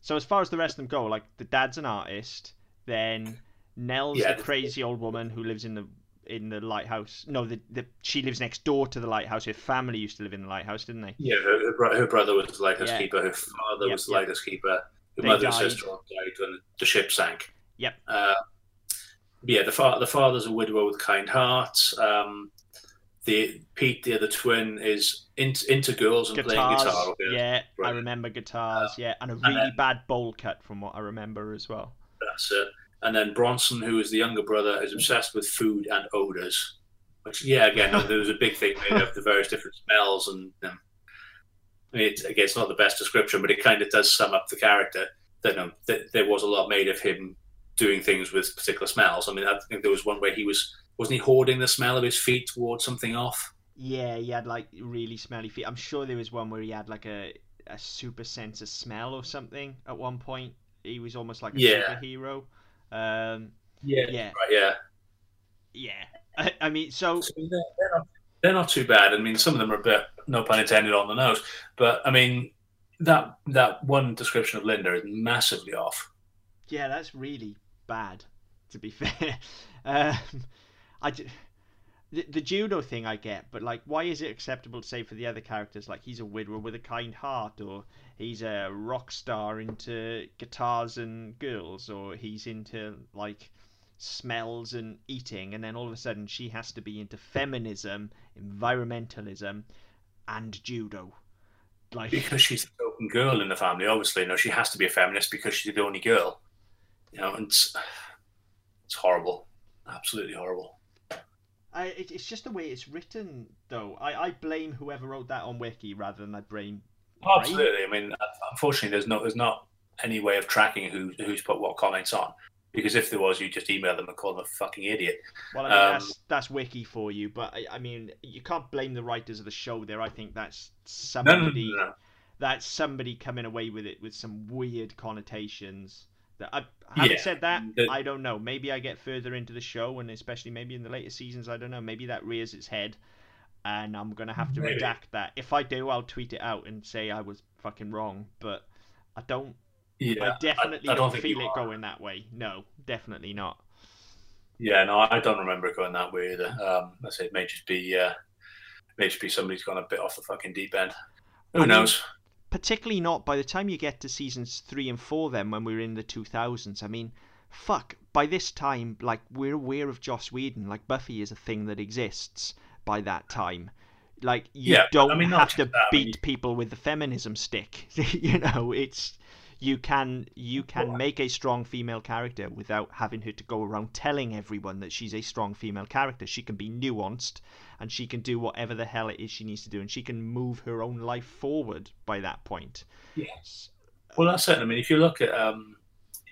So, as far as the rest of them go, like the dad's an artist, then Nell's yeah, the crazy old woman who lives in the in the lighthouse. No, the, the she lives next door to the lighthouse. Her family used to live in the lighthouse, didn't they? Yeah, her, her brother was the lighthouse yeah. keeper. Her father yep, was the yep. lighthouse keeper. Her they mother died. and sister died when the ship sank. Yep. Uh, yeah, the father the father's a widower with kind heart. Um, the Pete, the other twin, is into, into girls and guitars, playing guitar. Yeah, right. I remember guitars. Uh, yeah, and a really and then, bad bowl cut from what I remember as well. That's it. And then Bronson, who is the younger brother, is obsessed with food and odors. Which, yeah, again, there was a big thing made of the various different smells. And um, I mean, it, again, it's not the best description, but it kind of does sum up the character. That, um, that there was a lot made of him doing things with particular smells. I mean, I think there was one where he was wasn't he hoarding the smell of his feet towards something off? Yeah, he had like really smelly feet. I'm sure there was one where he had like a a super sense of smell or something at one point. He was almost like a yeah. superhero. Um, yeah, yeah, right, yeah, yeah. I, I mean, so, so they're, they're, not, they're not too bad. I mean, some of them are a bit, no pun intended, on the nose. But I mean, that that one description of Linda is massively off. Yeah, that's really bad. To be fair, um, I. The, the judo thing I get, but like, why is it acceptable to say for the other characters like he's a widower with a kind heart, or he's a rock star into guitars and girls, or he's into like smells and eating, and then all of a sudden she has to be into feminism, environmentalism, and judo. Like because she's the open girl in the family, obviously. No, she has to be a feminist because she's the only girl. You know, and it's, it's horrible, absolutely horrible. I, it, it's just the way it's written, though. I, I blame whoever wrote that on Wiki rather than I blame. Absolutely. I mean, unfortunately, there's not there's not any way of tracking who who's put what comments on. Because if there was, you just email them and call them a fucking idiot. Well, I mean, um, that's that's wiki for you, but I, I, mean, you can't blame the writers of the show there. I think that's somebody no, no, no, that's somebody coming away with it with some weird connotations That I, having yeah. said that, the, I don't know. Maybe I get further into the show, and especially maybe in the later seasons, I don't know. Maybe that rears its head, and I'm gonna have to maybe. redact that. If I do, I'll tweet it out and say I was fucking wrong. But I don't. Yeah, I definitely I, I don't, don't feel it are. going that way. No, definitely not. Yeah, no, I don't remember it going that way either. Um, I say it may just be, uh, may just be somebody's gone a bit off the fucking deep end. Who I knows? Mean, particularly not by the time you get to seasons three and four. Then when we're in the two thousands, I mean, fuck. By this time, like we're aware of Joss Whedon. Like Buffy is a thing that exists by that time. Like you yeah, don't I mean, have to that, beat I mean... people with the feminism stick. you know, it's you can you can make a strong female character without having her to go around telling everyone that she's a strong female character. She can be nuanced and she can do whatever the hell it is she needs to do and she can move her own life forward by that point. Yes. Well, that's it. I mean, if you look at um,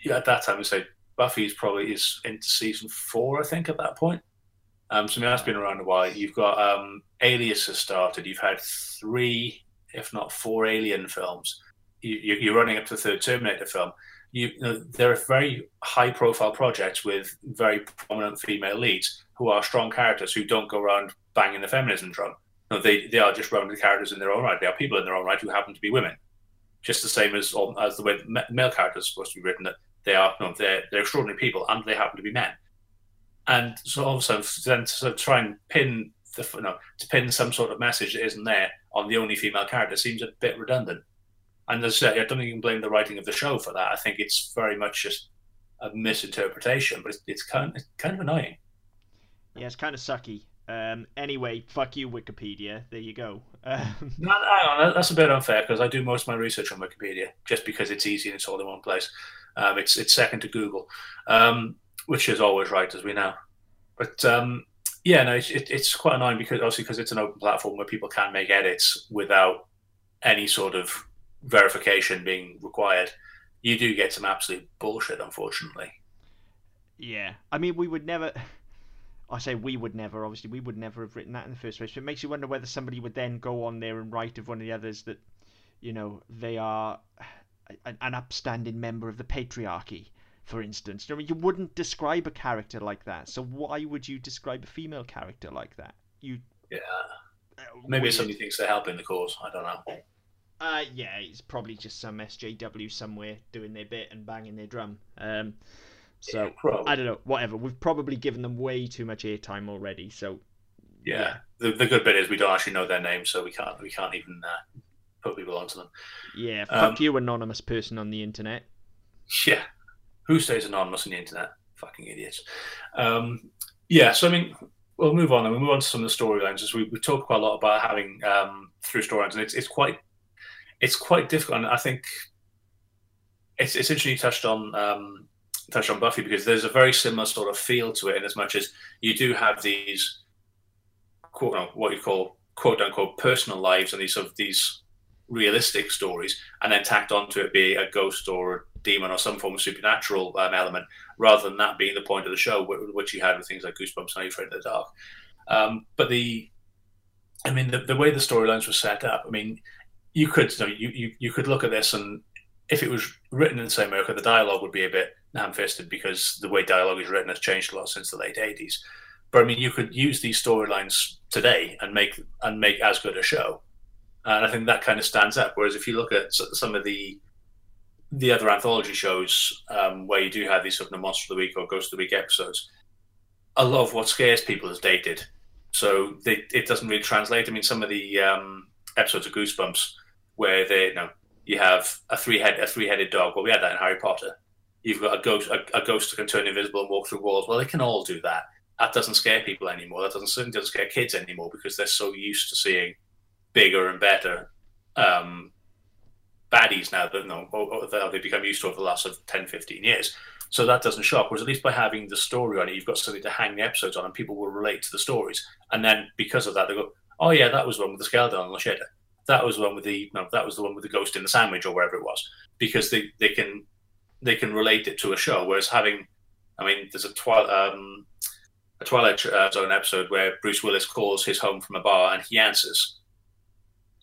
yeah, at that time, we say Buffy's probably is into season four, I think, at that point. Um, so I mean, that's been around a while. You've got um, Alias has started. You've had three, if not four, Alien films you, are running up to the third Terminator film. You, you know, there are very high profile projects with very prominent female leads who are strong characters who don't go around banging the feminism drum. No, they, they are just rounded characters in their own right. They are people in their own right who happen to be women. Just the same as as the way male characters are supposed to be written, that they are they're, they're extraordinary people and they happen to be men. And so also then to sort of try and pin the you know, to pin some sort of message that isn't there on the only female character seems a bit redundant. And as I say, I don't think you can blame the writing of the show for that. I think it's very much just a misinterpretation, but it's, it's kind of, it's kind of annoying. Yeah, it's kind of sucky. Um, anyway, fuck you, Wikipedia. There you go. Um, no, hang on, that's a bit unfair because I do most of my research on Wikipedia just because it's easy and it's all in one place. Um, it's it's second to Google, um, which is always right as we know. But um, yeah, no, it's, it, it's quite annoying because obviously because it's an open platform where people can make edits without any sort of verification being required. You do get some absolute bullshit, unfortunately. yeah, I mean, we would never. I say we would never. Obviously, we would never have written that in the first place. But it makes you wonder whether somebody would then go on there and write of one of the others that, you know, they are an, an upstanding member of the patriarchy, for instance. I mean, you wouldn't describe a character like that. So why would you describe a female character like that? You Yeah, uh, maybe it's somebody thinks they're helping the cause. I don't know. Uh, yeah, it's probably just some SJW somewhere doing their bit and banging their drum. Um, so Yeah. I don't know. Whatever. We've probably given them way too much airtime already. So Yeah. Yeah. The, the good bit is we don't actually know their name, so we can't we can't even uh, put people onto them. yeah, Um, fuck you, anonymous person on the internet. Yeah. Who stays anonymous on the internet? Fucking idiots. Um, yeah, so I mean, we'll move on and we'll move on to some of the storylines. As we, we talked quite a lot about having um, through storylines, and it's it's quite it's quite difficult. And I think it's it's interesting you touched on um, touched on Buffy because there's a very similar sort of feel to it, in as much as you do have these quote what you call quote unquote personal lives and these sort of these realistic stories, and then tacked onto it be a ghost or demon or some form of supernatural um, element, rather than that being the point of the show, which you had with things like Goosebumps and Are You Afraid of the Dark. Um, but the, I mean, the, the way the storylines were set up, I mean, you could you, know, you, you you could look at this and if it was written in the same America, the dialogue would be a bit ham-fisted because the way dialogue is written has changed a lot since the late '80s. But I mean, you could use these storylines today and make and make as good a show, and I think that kind of stands up. Whereas if you look at some of the the other anthology shows um, where you do have these sort of Monster of the Week or Ghost of the Week episodes, a lot of what scares people is dated, so they, it doesn't really translate. I mean, some of the um, episodes of Goosebumps where they you know you have a three head a three headed dog. Well, we had that in Harry Potter. You've got a ghost a, a ghost that can turn invisible and walk through walls. Well, they can all do that. That doesn't scare people anymore. That doesn't certainly doesn't scare kids anymore because they're so used to seeing bigger and better um, baddies now that no, that they become used to over the last of 10, 15 years. So that doesn't shock. Whereas at least by having the story on it, you've got something to hang the episodes on, and people will relate to the stories. And then because of that, they go, "Oh yeah, that was the one with the skeleton on the shitter. That was the one with the no, that was the one with the ghost in the sandwich or wherever it was." Because they, they can they can relate it to a show. Whereas having, I mean, there's a Twilight um, a Twilight uh, Zone episode where Bruce Willis calls his home from a bar and he answers.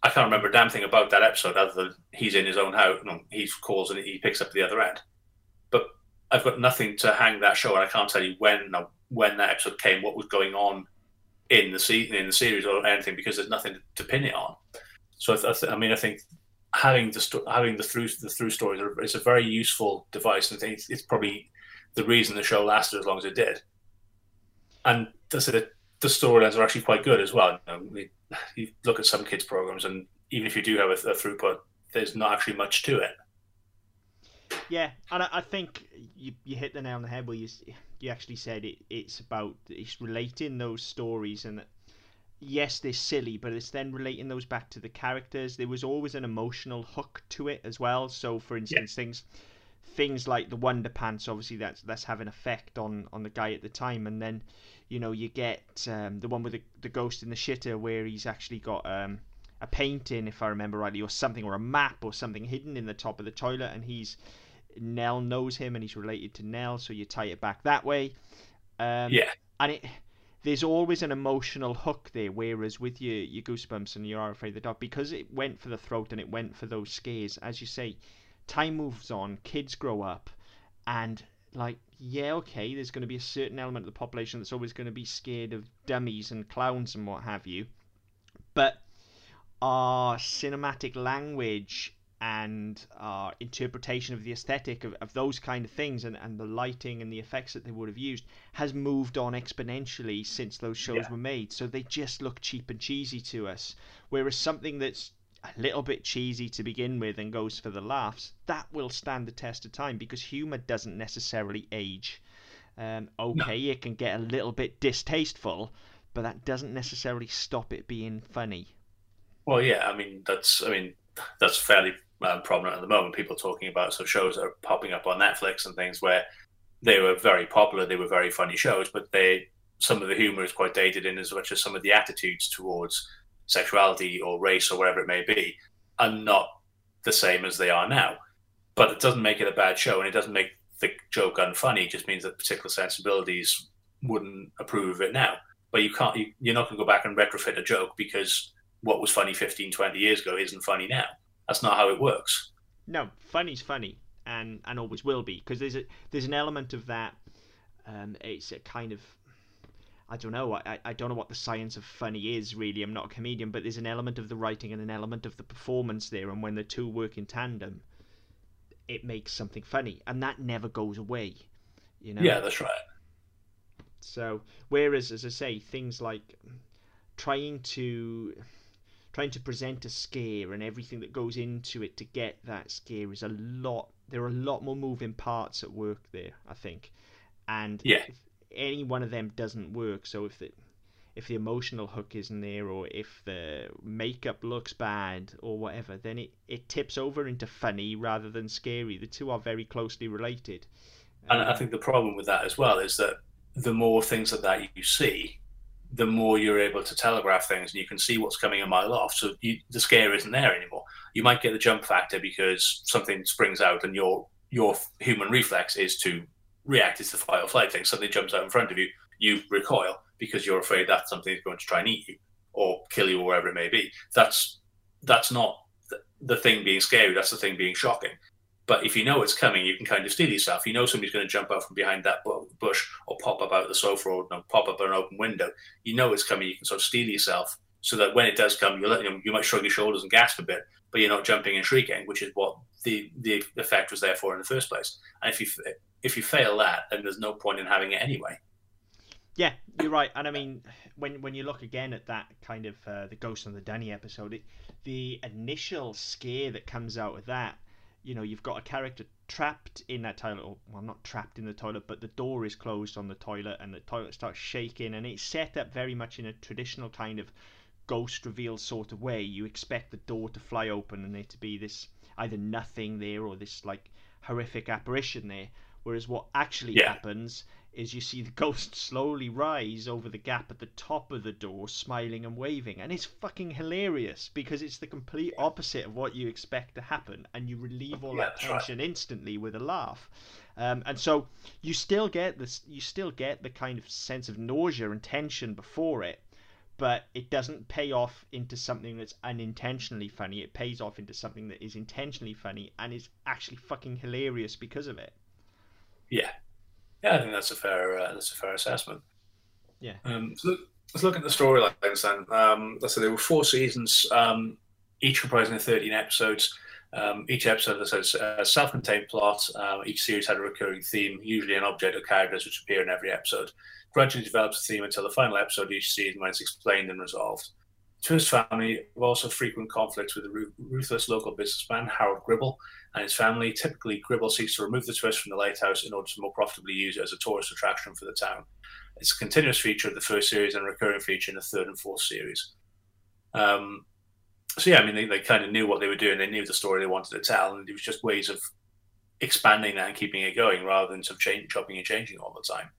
I can't remember a damn thing about that episode other than he's in his own house. No, he calls and he picks up the other end. But I've got nothing to hang that show, and I can't tell you when when that episode came, what was going on in the se- in the series or anything, because there's nothing to pin it on. So I, th- I mean, I think having the sto- having the through the through stories is a very useful device, and it's, it's probably the reason the show lasted as long as it did. And sort of the storylines are actually quite good as well. You, know, we- you look at some kids programs, and even if you do have a, a throughput, there's not actually much to it. Yeah, and I, I think you you hit the nail on the head where you you actually said it. It's about it's relating those stories and. Yes, they're silly, but it's then relating those back to the characters. There was always an emotional hook to it as well. So, for instance, things things like the Wonder Pants, obviously that's that's having effect on on the guy at the time, and then you know you get um, the one with the, the ghost in the shitter where he's actually got um, a painting, if I remember rightly, or something, or a map, or something hidden in the top of the toilet, and he's Nell knows him, and he's related to Nell, so you tie it back that way. Um, Yeah. and it there's always an emotional hook there. Whereas with your your goosebumps and you are afraid of the dark, because it went for the throat and it went for those scares, as you say, time moves on, kids grow up, and like yeah, okay, there's going to be a certain element of the population that's always going to be scared of dummies and clowns and what have you, but our cinematic language and our interpretation of the aesthetic of, of those kind of things and, and the lighting and the effects that they would have used has moved on exponentially since those shows Yeah. were made. So they just look cheap and cheesy to us. Whereas something that's a little bit cheesy to begin with and goes for the laughs, that will stand the test of time because humor doesn't necessarily age. Um, okay, it can get a little bit distasteful, but that doesn't necessarily stop it being funny. Well, yeah, I mean that's I mean that's fairly um, prominent at the moment. People talking about some shows that are popping up on Netflix and things where they were very popular, they were very funny shows, but they some of the humor is quite dated in as much as some of the attitudes towards sexuality or race or whatever it may be are not the same as they are now. But it doesn't make it a bad show, and it doesn't make the joke unfunny. It just means that particular sensibilities wouldn't approve of it now. But you can't, you, you're not going to go back and retrofit a joke because what was funny 15, 20 years ago isn't funny now. That's not how it works. No, funny's funny, and and always will be because there's a there's an element of that. Um, it's a kind of I don't know. I, I don't know what the science of funny is really. I'm not a comedian, but there's an element of the writing and an element of the performance there, and when the two work in tandem, it makes something funny, and that never goes away. You know. Yeah, that's right. So whereas, as I say, things like trying to trying to present a scare and everything that goes into it to get that scare is a lot. There are a lot more moving parts at work there, I think, and Yeah. if any one of them doesn't work, so if the if the emotional hook isn't there or if the makeup looks bad or whatever, then it, it tips over into funny rather than scary. The two are very closely related. And I think the problem with that as well is that the more things like that you see, the more you're able to telegraph things and you can see what's coming a mile off. So you, the scare isn't there anymore. You might get the jump factor because something springs out and your your human reflex is to react. is the fight or flight thing. Something jumps out in front of you, you recoil because you're afraid that something is going to try and eat you or kill you or wherever it may be. That's that's not the, thing being scary. That's the thing being shocking. But if you know it's coming, you can kind of steel yourself. You know somebody's going to jump out from behind that bush or pop up out the sofa or no, pop up an open window. You know it's coming. You can sort of steel yourself so that when it does come, you let know, you might shrug your shoulders and gasp a bit, but you're not jumping and shrieking, which is what the the effect was there for in the first place. And if you if you fail that, then there's no point in having it anyway. Yeah, you're right. And I mean, when when you look again at that kind of uh, the Ghost on the Dunny episode, it, the initial scare that comes out of that, you know, you've got a character trapped in that toilet. Or, well, not trapped in the toilet, but the door is closed on the toilet, and the toilet starts shaking, and it's set up very much in a traditional kind of ghost reveal sort of way. You expect the door to fly open and there to be this either nothing there or this like horrific apparition there. Whereas what actually Yeah. happens is you see the ghost slowly rise over the gap at the top of the door, smiling and waving, and it's fucking hilarious because it's the complete opposite of what you expect to happen, and you relieve all Yeah, that that's right. tension instantly with a laugh. Um, and so you still get this, you still get the kind of sense of nausea and tension before it, but it doesn't pay off into something that's unintentionally funny. It pays off into something that is intentionally funny and is actually fucking hilarious because of it. Yeah, yeah, I think that's a fair uh, that's a fair assessment. Yeah. Um, so let's look at the storylines then. Um, let's say there were four seasons, um, each comprising of thirteen episodes. Um, each episode has a self-contained plot. Um, each series had a recurring theme, usually an object or characters which appear in every episode. Gradually develops a theme until the final episode of each season when it's explained and resolved. Twist family have also frequent conflicts with the ruthless local businessman Harold Gribble and his family. Typically, Gribble seeks to remove the twist from the lighthouse in order to more profitably use it as a tourist attraction for the town. It's a continuous feature of the first series and a recurring feature in the third and fourth series. Um, so yeah, I mean, they, they kind of knew what they were doing. They knew the story they wanted to tell, and it was just ways of expanding that and keeping it going rather than sort of change, chopping and changing all the time.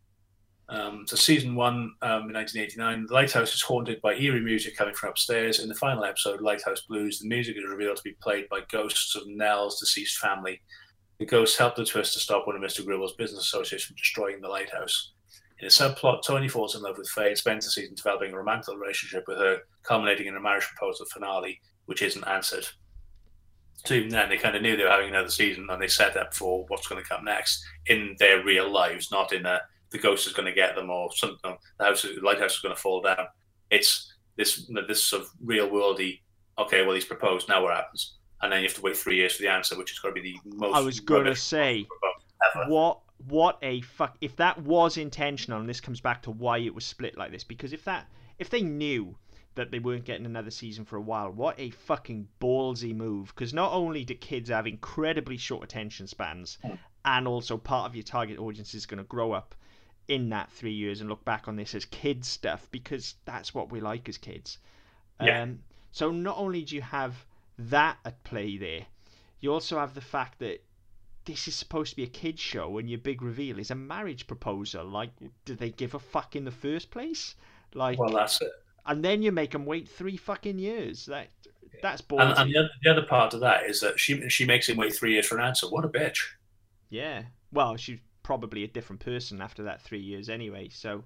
Um, so season one um, in 1989, the lighthouse is haunted by eerie music coming from upstairs. In the final episode, Lighthouse Blues, the music is revealed to be played by ghosts of Nell's deceased family. The ghosts help the twist to stop one of Mr. Gribble's business associates from destroying the lighthouse. In a subplot, Tony falls in love with Faye and spends the season developing a romantic relationship with her, culminating in a marriage proposal finale, which isn't answered. So even then, they kind of knew they were having another season, and they set up for what's going to come next in their real lives, not in a the ghost is going to get them or something. The house, the lighthouse is going to fall down. It's this this sort of real worldy. Okay, well he's proposed. Now what happens? and then you have to wait three years for the answer, which is going to be the most. I was gonna say ever. what what a fuck if that was intentional and this comes back to why it was split like this because if that if they knew that they weren't getting another season for a while what a fucking ballsy move because not only do kids have incredibly short attention spans Hmm. and also part of your target audience is going to grow up in that three years and look back on this as kids stuff because that's what we like as kids Yeah. um, so not only do you have that at play there you also have the fact that this is supposed to be a kids show and your big reveal is a marriage proposal like did they give a fuck in the first place like Well, that's it. and then you make them wait three fucking years that that's And, and the, other, the other part of that is that she she makes him wait three years for an answer. What a bitch! yeah well she's probably a different person after that three years anyway so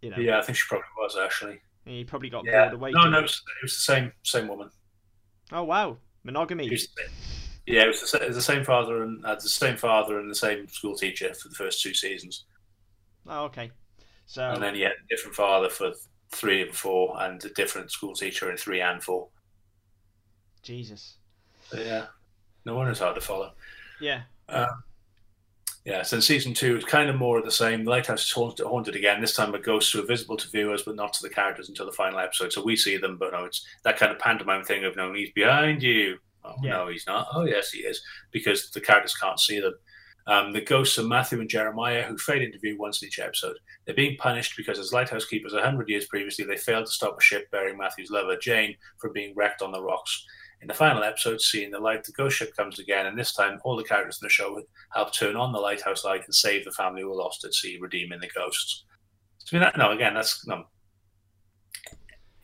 you know Yeah, I think she probably was actually. he probably got Yeah. bored away No, no, it was, it was the same same woman. oh wow monogamy It. Yeah, it was the, it was the same father and uh, the same father and the same school teacher for the first two seasons, oh okay so and then he had a different father for three and four, and a different school teacher in three and four. jesus But yeah, no wonder it's hard to follow. yeah Yeah, so in season two, it's kind of more of the same. The lighthouse is haunted, haunted again. This time, it ghosts who are visible to viewers, but not to the characters until the final episode. So we see them, but no, it's that kind of pantomime thing of no, he's behind you. Oh Yeah. no, he's not. Oh yes, he is, because the characters can't see them. Um, the ghosts of Matthew and Jeremiah, who fade into view once in each episode, they're being punished because, as lighthouse keepers a hundred years previously, they failed to stop a ship bearing Matthew's lover Jane from being wrecked on the rocks. In the final episode, seeing the light, the ghost ship comes again, and this time all the characters in the show help turn on the lighthouse light and save the family who were lost at sea, redeeming the ghosts. So, I mean, that, no, again, that's no.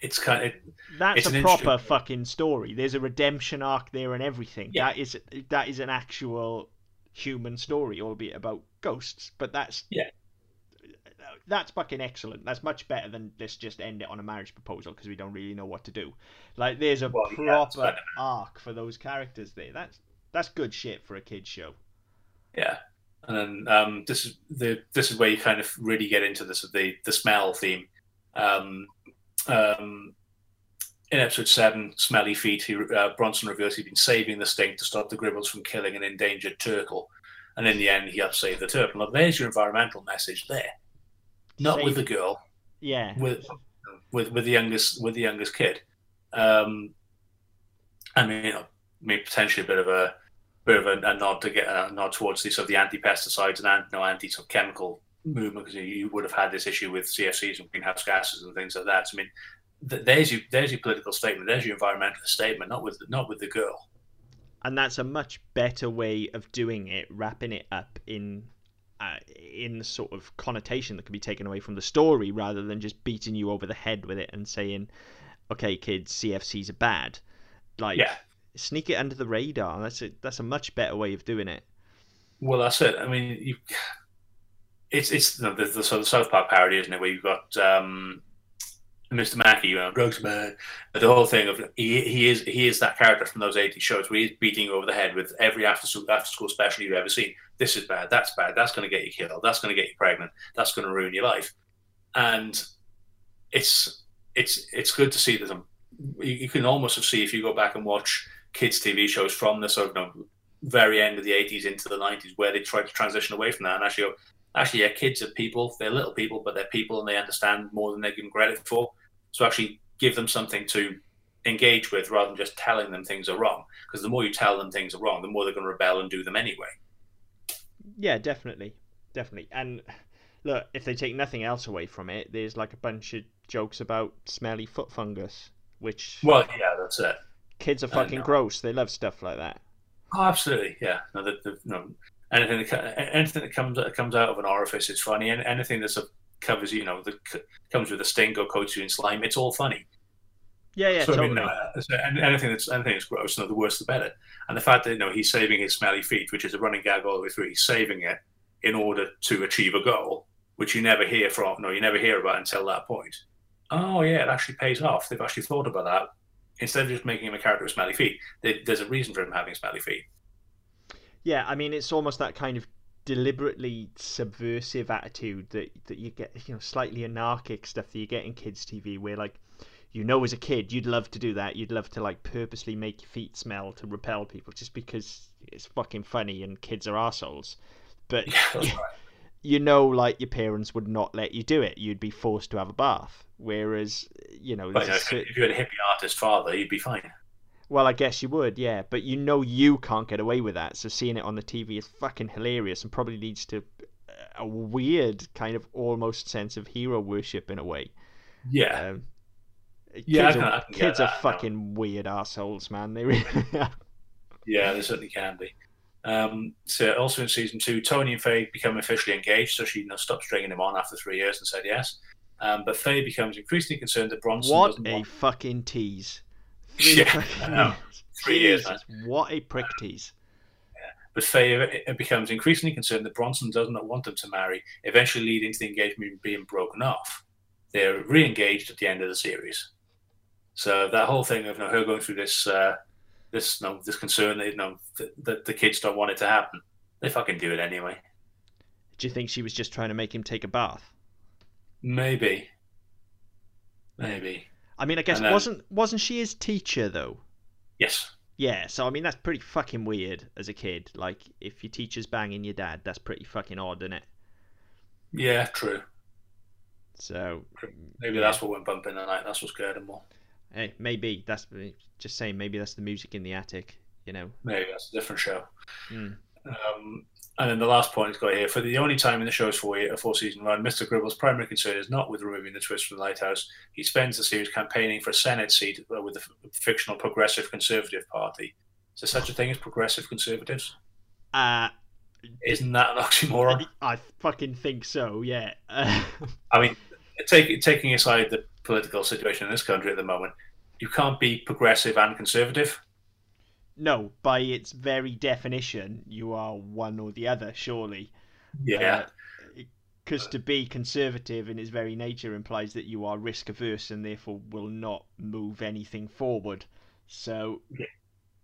It's kind of That's It's a proper interesting- fucking story. There's a redemption arc there and everything. Yeah. That is that is an actual human story, albeit about ghosts. But that's Yeah. That's fucking excellent. That's much better than let's just end it on a marriage proposal because we don't really know what to do. Like there's a Well, proper better. arc for those characters there. That's that's good shit for a kids show. yeah. And then um, this is the this is where you kind of really get into this the the smell theme. Um, um, in episode seven, Smelly Feet, he, uh, Bronson reveals he'd been saving the stink to stop the Gribbles from killing an endangered turtle, and in the end, he helped save the turtle. Now, there's your environmental message there. Not with the girl, Yeah. with with with the youngest with the youngest kid. Um, I mean, you know, maybe potentially a bit of a bit of a, a nod to get a nod towards the sort of the anti-pesticides and anti, no, anti sort of chemical movement because you, you would have had this issue with CFCs and greenhouse gases and things like that. So, I mean, th- there's your there's your political statement. There's your environmental statement. Not with not with the girl. and that's a much better way of doing it wrapping it up in uh, in the sort of connotation that can be taken away from the story rather than just beating you over the head with it and saying okay kids cfcs are bad like Yeah. sneak it under the radar that's a that's a much better way of doing it Well, that's it. I mean, you, it's it's the, the, the sort of South Park parody, isn't it? Where you've got um, Mr. Mackey, you know, drugs man, the whole thing of he, he is he is that character from those '80s shows where he's beating you over the head with every after school after school special you've ever seen. This is bad. That's bad. That's going to get you killed. That's going to get you pregnant. That's going to ruin your life. And it's it's it's good to see that um, you, you can almost see if you go back and watch kids TV shows from the sort of you know, very end of the 80s into the 90s where they tried to transition away from that and actually go, actually yeah kids are people. They're little people but they're people and they understand more than they give them credit for. So actually give them something to engage with rather than just telling them things are wrong. Because the more you tell them things are wrong the more they're going to rebel and do them anyway. Yeah definitely. Definitely. And look if they take nothing else away from it there's like a bunch of jokes about smelly foot fungus which well yeah that's it. Kids are fucking gross. They love stuff like that. Oh, absolutely. Yeah. No, the, the, no, anything that, anything that comes that comes out of an orifice is funny and anything that covers you know that comes with a sting or coats you in slime it's all funny yeah yeah so I totally mean, uh, so anything that's anything that's gross, no, the worse the better. And the fact that you know he's saving his smelly feet, which is a running gag all the way through, he's saving it in order to achieve a goal, which you never hear from. No, you never hear about until that point. Oh yeah, it actually pays off. They've actually thought about that instead of just making him a character with smelly feet. They, there's a reason for him having smelly feet. Yeah, I mean, it's almost that kind of deliberately subversive attitude that that you get, you know, slightly anarchic stuff that you get in kids' TV, where like you know as a kid you'd love to do that. You'd love to like purposely make your feet smell to repel people just because it's fucking funny and kids are assholes. But Yeah, that's right. you know, like your parents would not let you do it. You'd be forced to have a bath. Whereas, you know, But you know, if you had a hippie artist father, you'd be fine. Well, I guess you would, yeah. But you know you can't get away with that. So seeing it on the TV is fucking hilarious and probably leads to a weird kind of almost sense of hero worship in a way. Yeah, Um, Yeah, I kids can- are, I kids are fucking weird assholes, man. They really are. yeah, they certainly can be. Um, so also in season two, Tony and Faye become officially engaged, so she you know, stopped stringing him on after three years and said yes. Um, but Faye becomes increasingly concerned that Bronson What a want fucking tease. Yeah, fucking I know. years. Three years, What a prick tease. But Faye uh, becomes increasingly concerned that Bronson does not want them to marry, eventually leading to the engagement being broken off. They're re-engaged at the end of the series. So that whole thing of you know, her going through this, uh, this, you know, this concern that, you know, that, that the kids don't want it to happen, they fucking do it anyway. Do you think she was just trying to make him take a bath? Maybe, maybe. I mean, I guess then- wasn't wasn't she his teacher though? Yes. Yeah, so I mean that's pretty fucking weird as a kid. Like if your teacher's banging your dad, that's pretty fucking odd, isn't it? Yeah, true. So Maybe Yeah. that's what went bump in the night. That's what scared them more. hey, maybe that's just saying. Maybe that's the music in the attic. You know. Maybe that's a different show. Mm. Um, and then the last point he's got here for the only time in the show's four, year, four season run, Mr. Gribble's primary concern is not with removing the twist from the lighthouse. He spends the series campaigning for a Senate seat uh, with the f- fictional Progressive Conservative Party. Is there such a thing as progressive conservatives? Uh, Isn't that an oxymoron? I fucking think so. Yeah. I mean, take, taking aside the political situation in this country at the moment, you can't be progressive and conservative. No, by its very definition, you are one or the other. Surely. Yeah, Because to be conservative in its very nature implies that you are risk averse and therefore will not move anything forward. So, Yeah.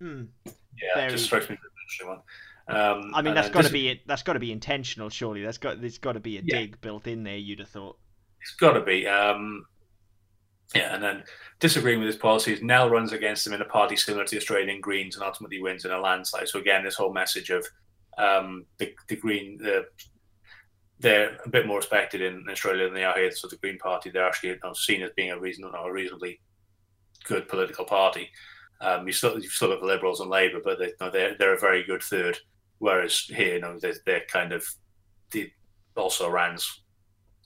hmm, yeah, very- just strikes me as one. Um, I mean that's got to be it. That's got to be intentional. Surely that's got there's got to be a Yeah. dig built in there. You'd have thought. It's got to be. Um, yeah, and then disagreeing with his policies, Nell runs against him in a party similar to the Australian Greens and ultimately wins in a landslide. So again, this whole message of um, the, the Green, the, they're a bit more respected in Australia than they are here. So the Green Party, they're actually you know, seen as being a reason, you a reasonably good political party. Um, you still you still got the Liberals and Labour, but they, know, they're they're a very good third. Whereas here, you know, they're, they're kind of the also Rans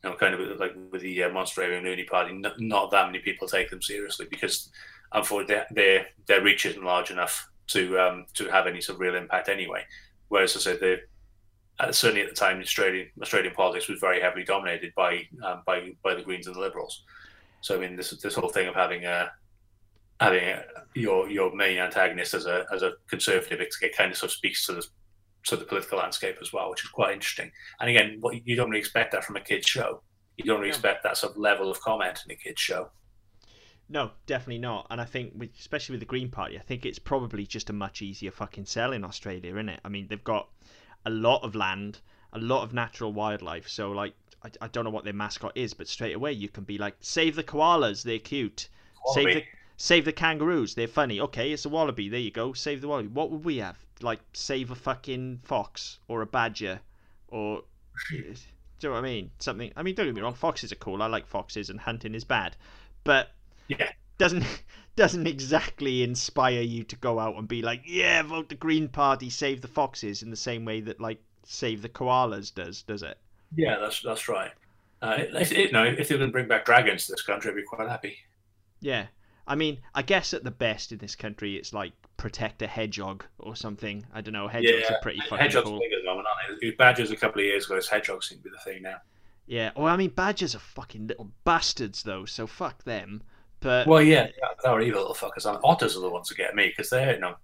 know, kind of like with the uh, Monster Raving Loony Party, not, not that many people take them seriously because, unfortunately, their their reach isn't large enough to um, to have any sort of real impact anyway. Whereas I said, they uh, certainly at the time, Australian Australian politics was very heavily dominated by um, by by the Greens and the Liberals. So I mean, this this whole thing of having a having a, your your main antagonist as a as a conservative, it, kind of sort of speaks to the to the political landscape as well, which is quite interesting. And again, what you don't really expect that from a kids show. You don't really No. expect that sort of level of comment in a kids show. No, definitely not. And I think, with, especially with the Green Party, I think it's probably just a much easier fucking sell in Australia, isn't it? I mean, they've got a lot of land, a lot of natural wildlife. So, like, I, I don't know what their mascot is, but straight away you can be like, save the koalas, they're cute. Save the save the kangaroos, they're funny. Okay, it's a wallaby. There you go. Save the wallaby. What would we have? Like, save a fucking fox or a badger, or do you know what I mean? Something. I mean, don't get me wrong. Foxes are cool. I like foxes, and hunting is bad, but Yeah. doesn't doesn't exactly inspire you to go out and be like, yeah, vote the Green Party, save the foxes, in the same way that like save the koalas does, does it? Yeah, that's that's right. Uh, if, if, no, if they to bring back dragons to this country, I'd be quite happy. Yeah. I mean, I guess at the best in this country, it's like protect a hedgehog or something. I don't know. Hedgehogs yeah, are pretty fucking hedgehogs cool. are big at the moment, aren't they? Badgers a couple of years ago, hedgehogs seem to be the thing now. Yeah. Well, I mean, badgers are fucking little bastards, though. So fuck them. But Well, yeah, they're evil little fuckers. And otters are the ones that get me because they're you know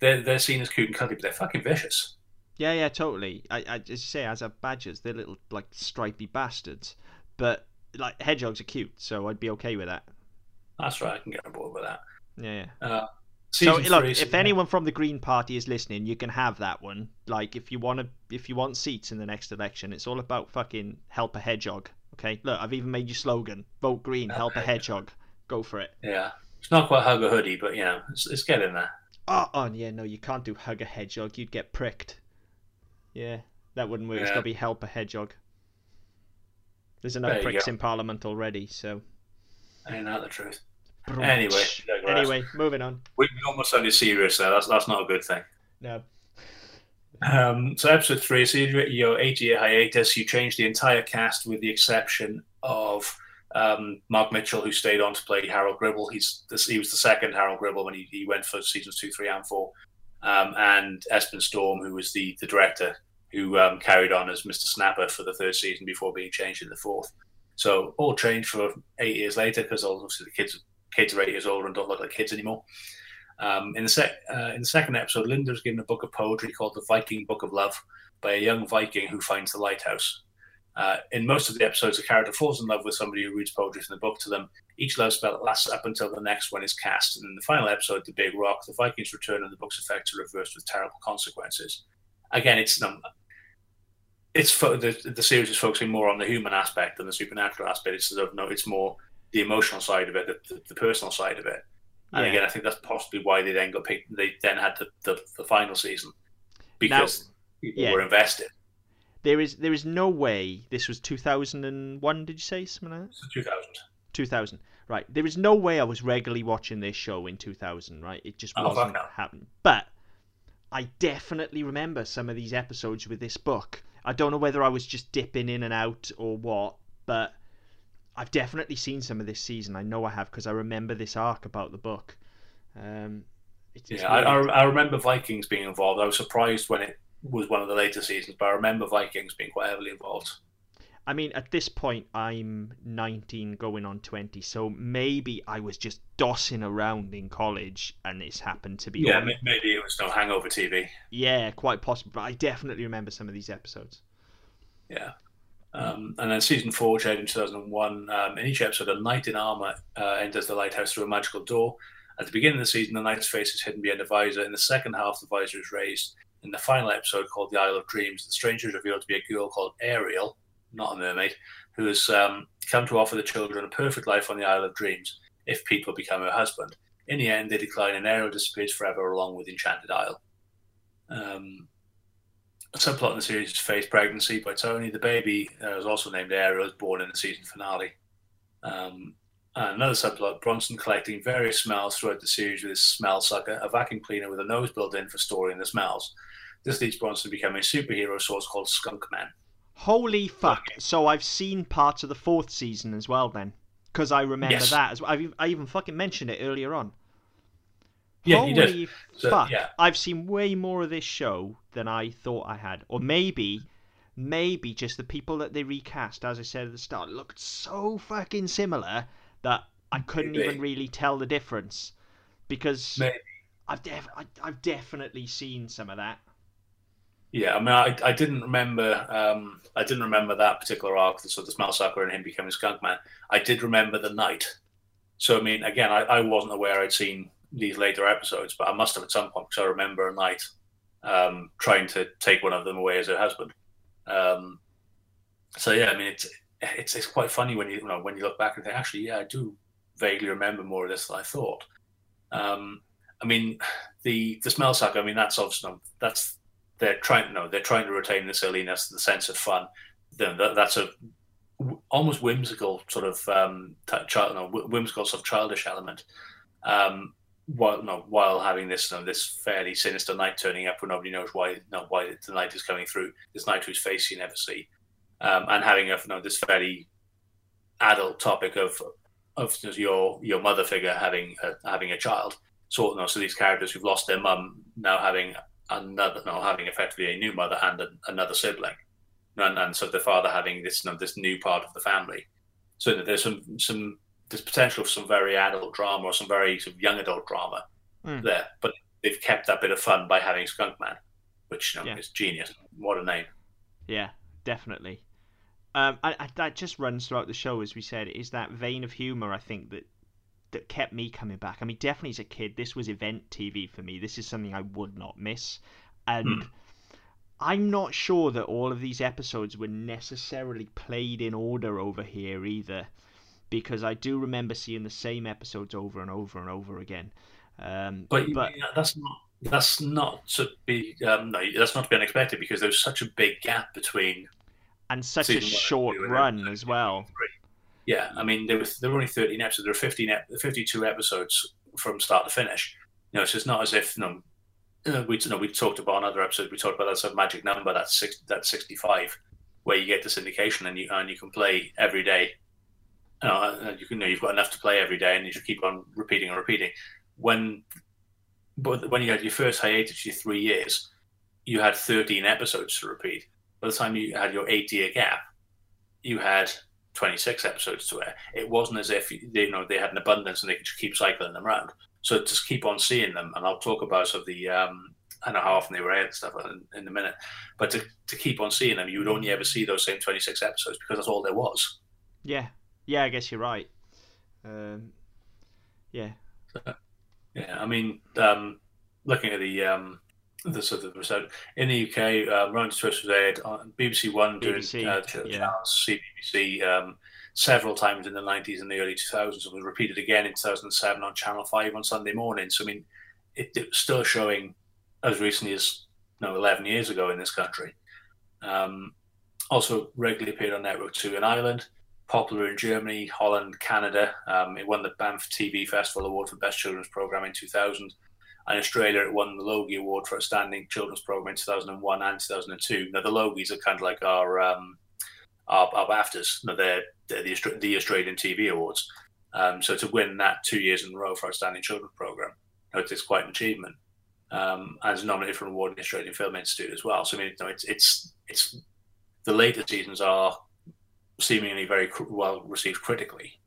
they're they're seen as cute and cuddly, but they're fucking vicious. Yeah, yeah, totally. I, I as you say, as are badgers, they're little like stripy bastards. But like hedgehogs are cute, so I'd be okay with that. That's right. I can get on board with that. Yeah. yeah. Uh, So season look, three, if anyone from the Green Party is listening, you can have that one. Like, if you want to, if you want seats in the next election, it's all about fucking help a hedgehog. Okay, look, I've even made your slogan: vote green, help a hedgehog. Go for it. Yeah, it's not quite hug a hoodie, but you know, it's, it's getting there. Ah, oh, oh, yeah, no, you can't do hug a hedgehog. You'd get pricked. Yeah, that wouldn't work. It's got to be help a hedgehog. There's enough There pricks go. in Parliament already, so. Ain't that the truth? Anyway. Anyway, moving on. We we almost sounded serious there. That's that's not a good thing. No. Um, so episode three, so you- your eight-year hiatus, you changed the entire cast with the exception of um, Mark Mitchell, who stayed on to play Harold Gribble. He's this, he was the second Harold Gribble when he, he went for seasons two, three, and four, um, and Esben Storm, who was the the director, who um, carried on as Mr. Snapper for the third season before being changed in the fourth. So all changed for eight years later because obviously the kids kids are eight years old and don't look like kids anymore. Um, in the sec- uh, in the second episode, Linda was given a book of poetry called "The Viking Book of Love" by a young Viking who finds the lighthouse. Uh, in most of the episodes, a character falls in love with somebody who reads poetry from the book to them. Each love spell lasts up until the next one is cast. And in the final episode, The Big Rock, the Vikings return and the book's effects are reversed with terrible consequences. Again, it's it's fo- the, the series is focusing more on the human aspect than the supernatural aspect. It's sort of no, it's more the emotional side of it, the, the personal side of it. And Yeah. again, I think that's possibly why they then got picked. They then had the, the, the final season because people yeah. were invested. There is there is no way this was 2001. Did you say something like that? 2000. 2000. Right. There is no way I was regularly watching this show in 2000. Right. It just Oh, wasn't happening. But I definitely remember some of these episodes with this book. I don't know whether I was just dipping in and out or what, but I've definitely seen some of this season. I know I have because I remember this arc about the book. Um, it's, Yeah, I, I remember Vikings being involved. I was surprised when it was one of the later seasons, but I remember Vikings being quite heavily involved. I mean, at this point, I'm 19 going on 20, so maybe I was just dossing around in college and this happened to be Yeah, on. maybe it was no Hangover TV. Yeah, quite possible, but I definitely remember some of these episodes. Yeah. Um, and then season four, which aired in 2001, um, in each episode, a knight in armor uh, enters the lighthouse through a magical door. At the beginning of the season, the knight's face is hidden behind a visor. In the second half, the visor is raised. In the final episode, called The Isle of Dreams, the stranger is revealed to be a girl called Ariel, not a mermaid, who has um, come to offer the children a perfect life on the Isle of Dreams if Pete will become her husband. In the end, they decline and Ariel disappears forever along with the Enchanted Isle. Um, a subplot in the series is Faith pregnancy by Tony. The baby uh, is also named Ariel, is born in the season finale. Um, and another subplot, Bronson collecting various smells throughout the series with his smell sucker, a vacuum cleaner with a nose built in for storing the smells. This leads Bronson to become a superhero source called Skunk Man. Holy fuck! So I've seen parts of the fourth season as well, then, because I remember Yes. that as well. I've, I even fucking mentioned it earlier on. Yeah, you did. Holy So, fuck! yeah. I've seen way more of this show than I thought I had, or maybe, maybe just the people that they recast, as I said at the start, looked so fucking similar that I couldn't Maybe. even really tell the difference because Maybe. I've def- I, I've definitely seen some of that. Yeah, I mean, I, I didn't remember. Um, I didn't remember that particular arc, so the smell sucker and him becoming Skunk Man. I did remember the knight. So I mean, again, I, I wasn't aware I'd seen these later episodes, but I must have at some point because I remember a knight um, trying to take one of them away as her husband. Um, so yeah, I mean, it's it's it's quite funny when you, you know when you look back and think, actually, yeah, I do vaguely remember more of this than I thought. Um, I mean, the the smell sucker. I mean, that's obviously that's they're trying no they're trying to retain the silliness the sense of fun Then that, that's a almost whimsical sort of um child no, whimsical sort of childish element um while no while having this you know, this fairly sinister knight turning up where nobody knows why no, why the knight is coming through this knight whose face you never see. Um and having a you know, this fairly adult topic of of your your mother figure having a, having a child. So you know, so these characters who've lost their mum now having another, no, having effectively a new mother and a, another sibling, and, and so the father having this, you know, this new part of the family. So there's some, some, there's potential for some very adult drama or some very sort of young adult drama Mm. there, but they've kept that bit of fun by having Skunk Man, which you know, Yeah. is genius. What a name! Yeah, definitely. Um, and, and that just runs throughout the show, as we said, is that vein of humor. I think that that kept me coming back. I mean, definitely as a kid, this was event TV for me. This is something I would not miss, and Hmm. I'm not sure that all of these episodes were necessarily played in order over here either, because I do remember seeing the same episodes over and over and over again. Um, but, but that's not that's not to be um, no, that's not to be unexpected because there's such a big gap between and such a short run as well. Yeah, I mean there were there were only 13 episodes. There were 15 52 episodes from start to finish. You know, so it's not as if you know, we you know we talked about another episode. We talked about that sort of magic number that's six that's 65, where you get the syndication and you and you can play every day. Know, you can know you've got enough to play every day, and you should keep on repeating and repeating. When but when you had your first hiatus, your three years, you had 13 episodes to repeat. By the time you had your eight year gap, you had 26 episodes to air. It wasn't as if they, you know they had an abundance and they could just keep cycling them around. So just keep on seeing them, and I'll talk about sort of the um, I know how often they were aired and stuff in, in a minute. But to, to keep on seeing them, you would only ever see those same 26 episodes because that's all there was. Yeah, yeah, I guess you're right. Um, yeah. Yeah, I mean, um, looking at the um, the sort of result in the UK, uh, Round Twist was aired on BBC One during uh, yeah. CBBC um, several times in the 90s and the early 2000s, and was repeated again in 2007 on Channel 5 on Sunday mornings. So, I mean, it, it was still showing as recently as you know, 11 years ago in this country. Um, also, regularly appeared on Network 2 in Ireland popular in Germany, Holland, Canada. Um, it won the Banff TV Festival Award for Best Children's Program in 2000. And Australia, it won the Logie Award for Outstanding Children's Program in 2001 and 2002. Now, the Logies are kind of like our um, our, our BAFTAs. Now, they're, they're the, the Australian TV Awards. Um, so to win that two years in a row for Outstanding Children's Program, it's quite an achievement. Um, and it's nominated for an award in the Australian Film Institute as well. So I mean, you know, it's it's it's the later seasons are seemingly very cr- well received critically.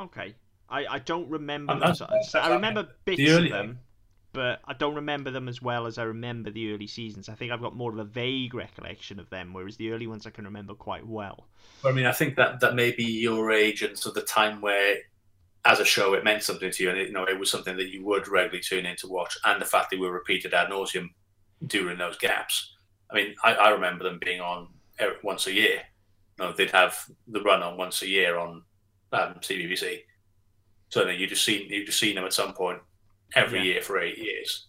Okay, I, I don't remember. Them, so, I remember bits of them, but I don't remember them as well as I remember the early seasons. I think I've got more of a vague recollection of them, whereas the early ones I can remember quite well. I mean, I think that that may be your age and so the time where, as a show, it meant something to you, and it, you know it was something that you would regularly tune in to watch, and the fact they were repeated ad nauseum during those gaps. I mean, I, I remember them being on once a year know, they'd have the run on once a year on um, CBBC. So then you just seen you just seen them at some point every yeah. year for eight years.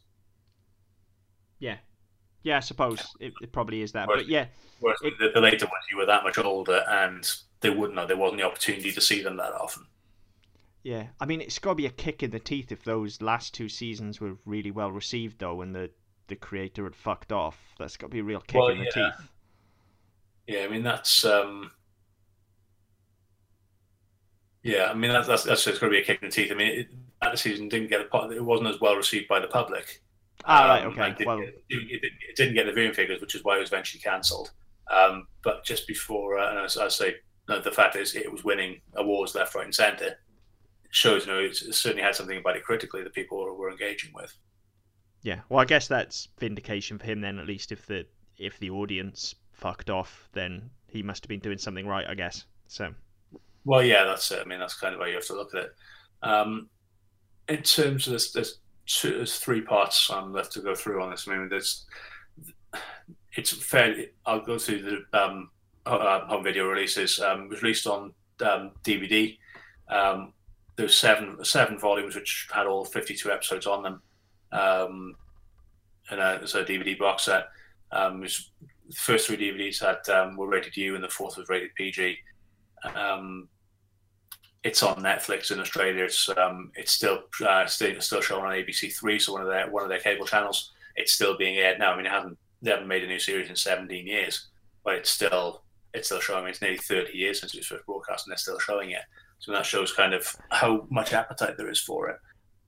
Yeah, yeah, I suppose it, it probably is that. Whereas, but yeah, it, the, the, later ones you were that much older, and they wouldn't know there wasn't the opportunity to see them that often. Yeah, I mean it's got to be a kick in the teeth if those last two seasons were really well received though, and the the creator had fucked off. That's got to be a real kick well, in the yeah. teeth. Yeah, I mean that's um, yeah, I mean that's that's, that's it's going to be a kick in the teeth. I mean, it, that season didn't get a, pot it wasn't as well received by the public. Ah, um, right, okay. Didn't well, get, it, it, didn't get the viewing figures, which is why it was eventually cancelled. Um, but just before, uh, and as I say, no, the fact is it was winning awards left, right, and centre shows you know it certainly had something about it critically that people were, were engaging with. Yeah, well, I guess that's vindication for him then, at least if the if the audience fucked off, then he must have been doing something right, I guess. So. Well, yeah, that's it. I mean, that's kind of how you have to look at it. Um, in terms of this, there's, two, there's three parts I'm left to go through on this. I mean, there's it's fairly. I'll go through the um, uh, home video releases. Um, it was released on um, DVD. Um, there's seven seven volumes which had all 52 episodes on them, um, and uh, it's a DVD box set. Um, it was the first three DVDs had um, were rated U, and the fourth was rated PG. Um, it's on Netflix in Australia. It's um, it's still uh, still still shown on ABC Three, so one of their one of their cable channels. It's still being aired now. I mean, it hasn't they haven't made a new series in 17 years, but it's still it's still showing. It's nearly 30 years since it was first broadcast, and they're still showing it. So that shows kind of how much appetite there is for it.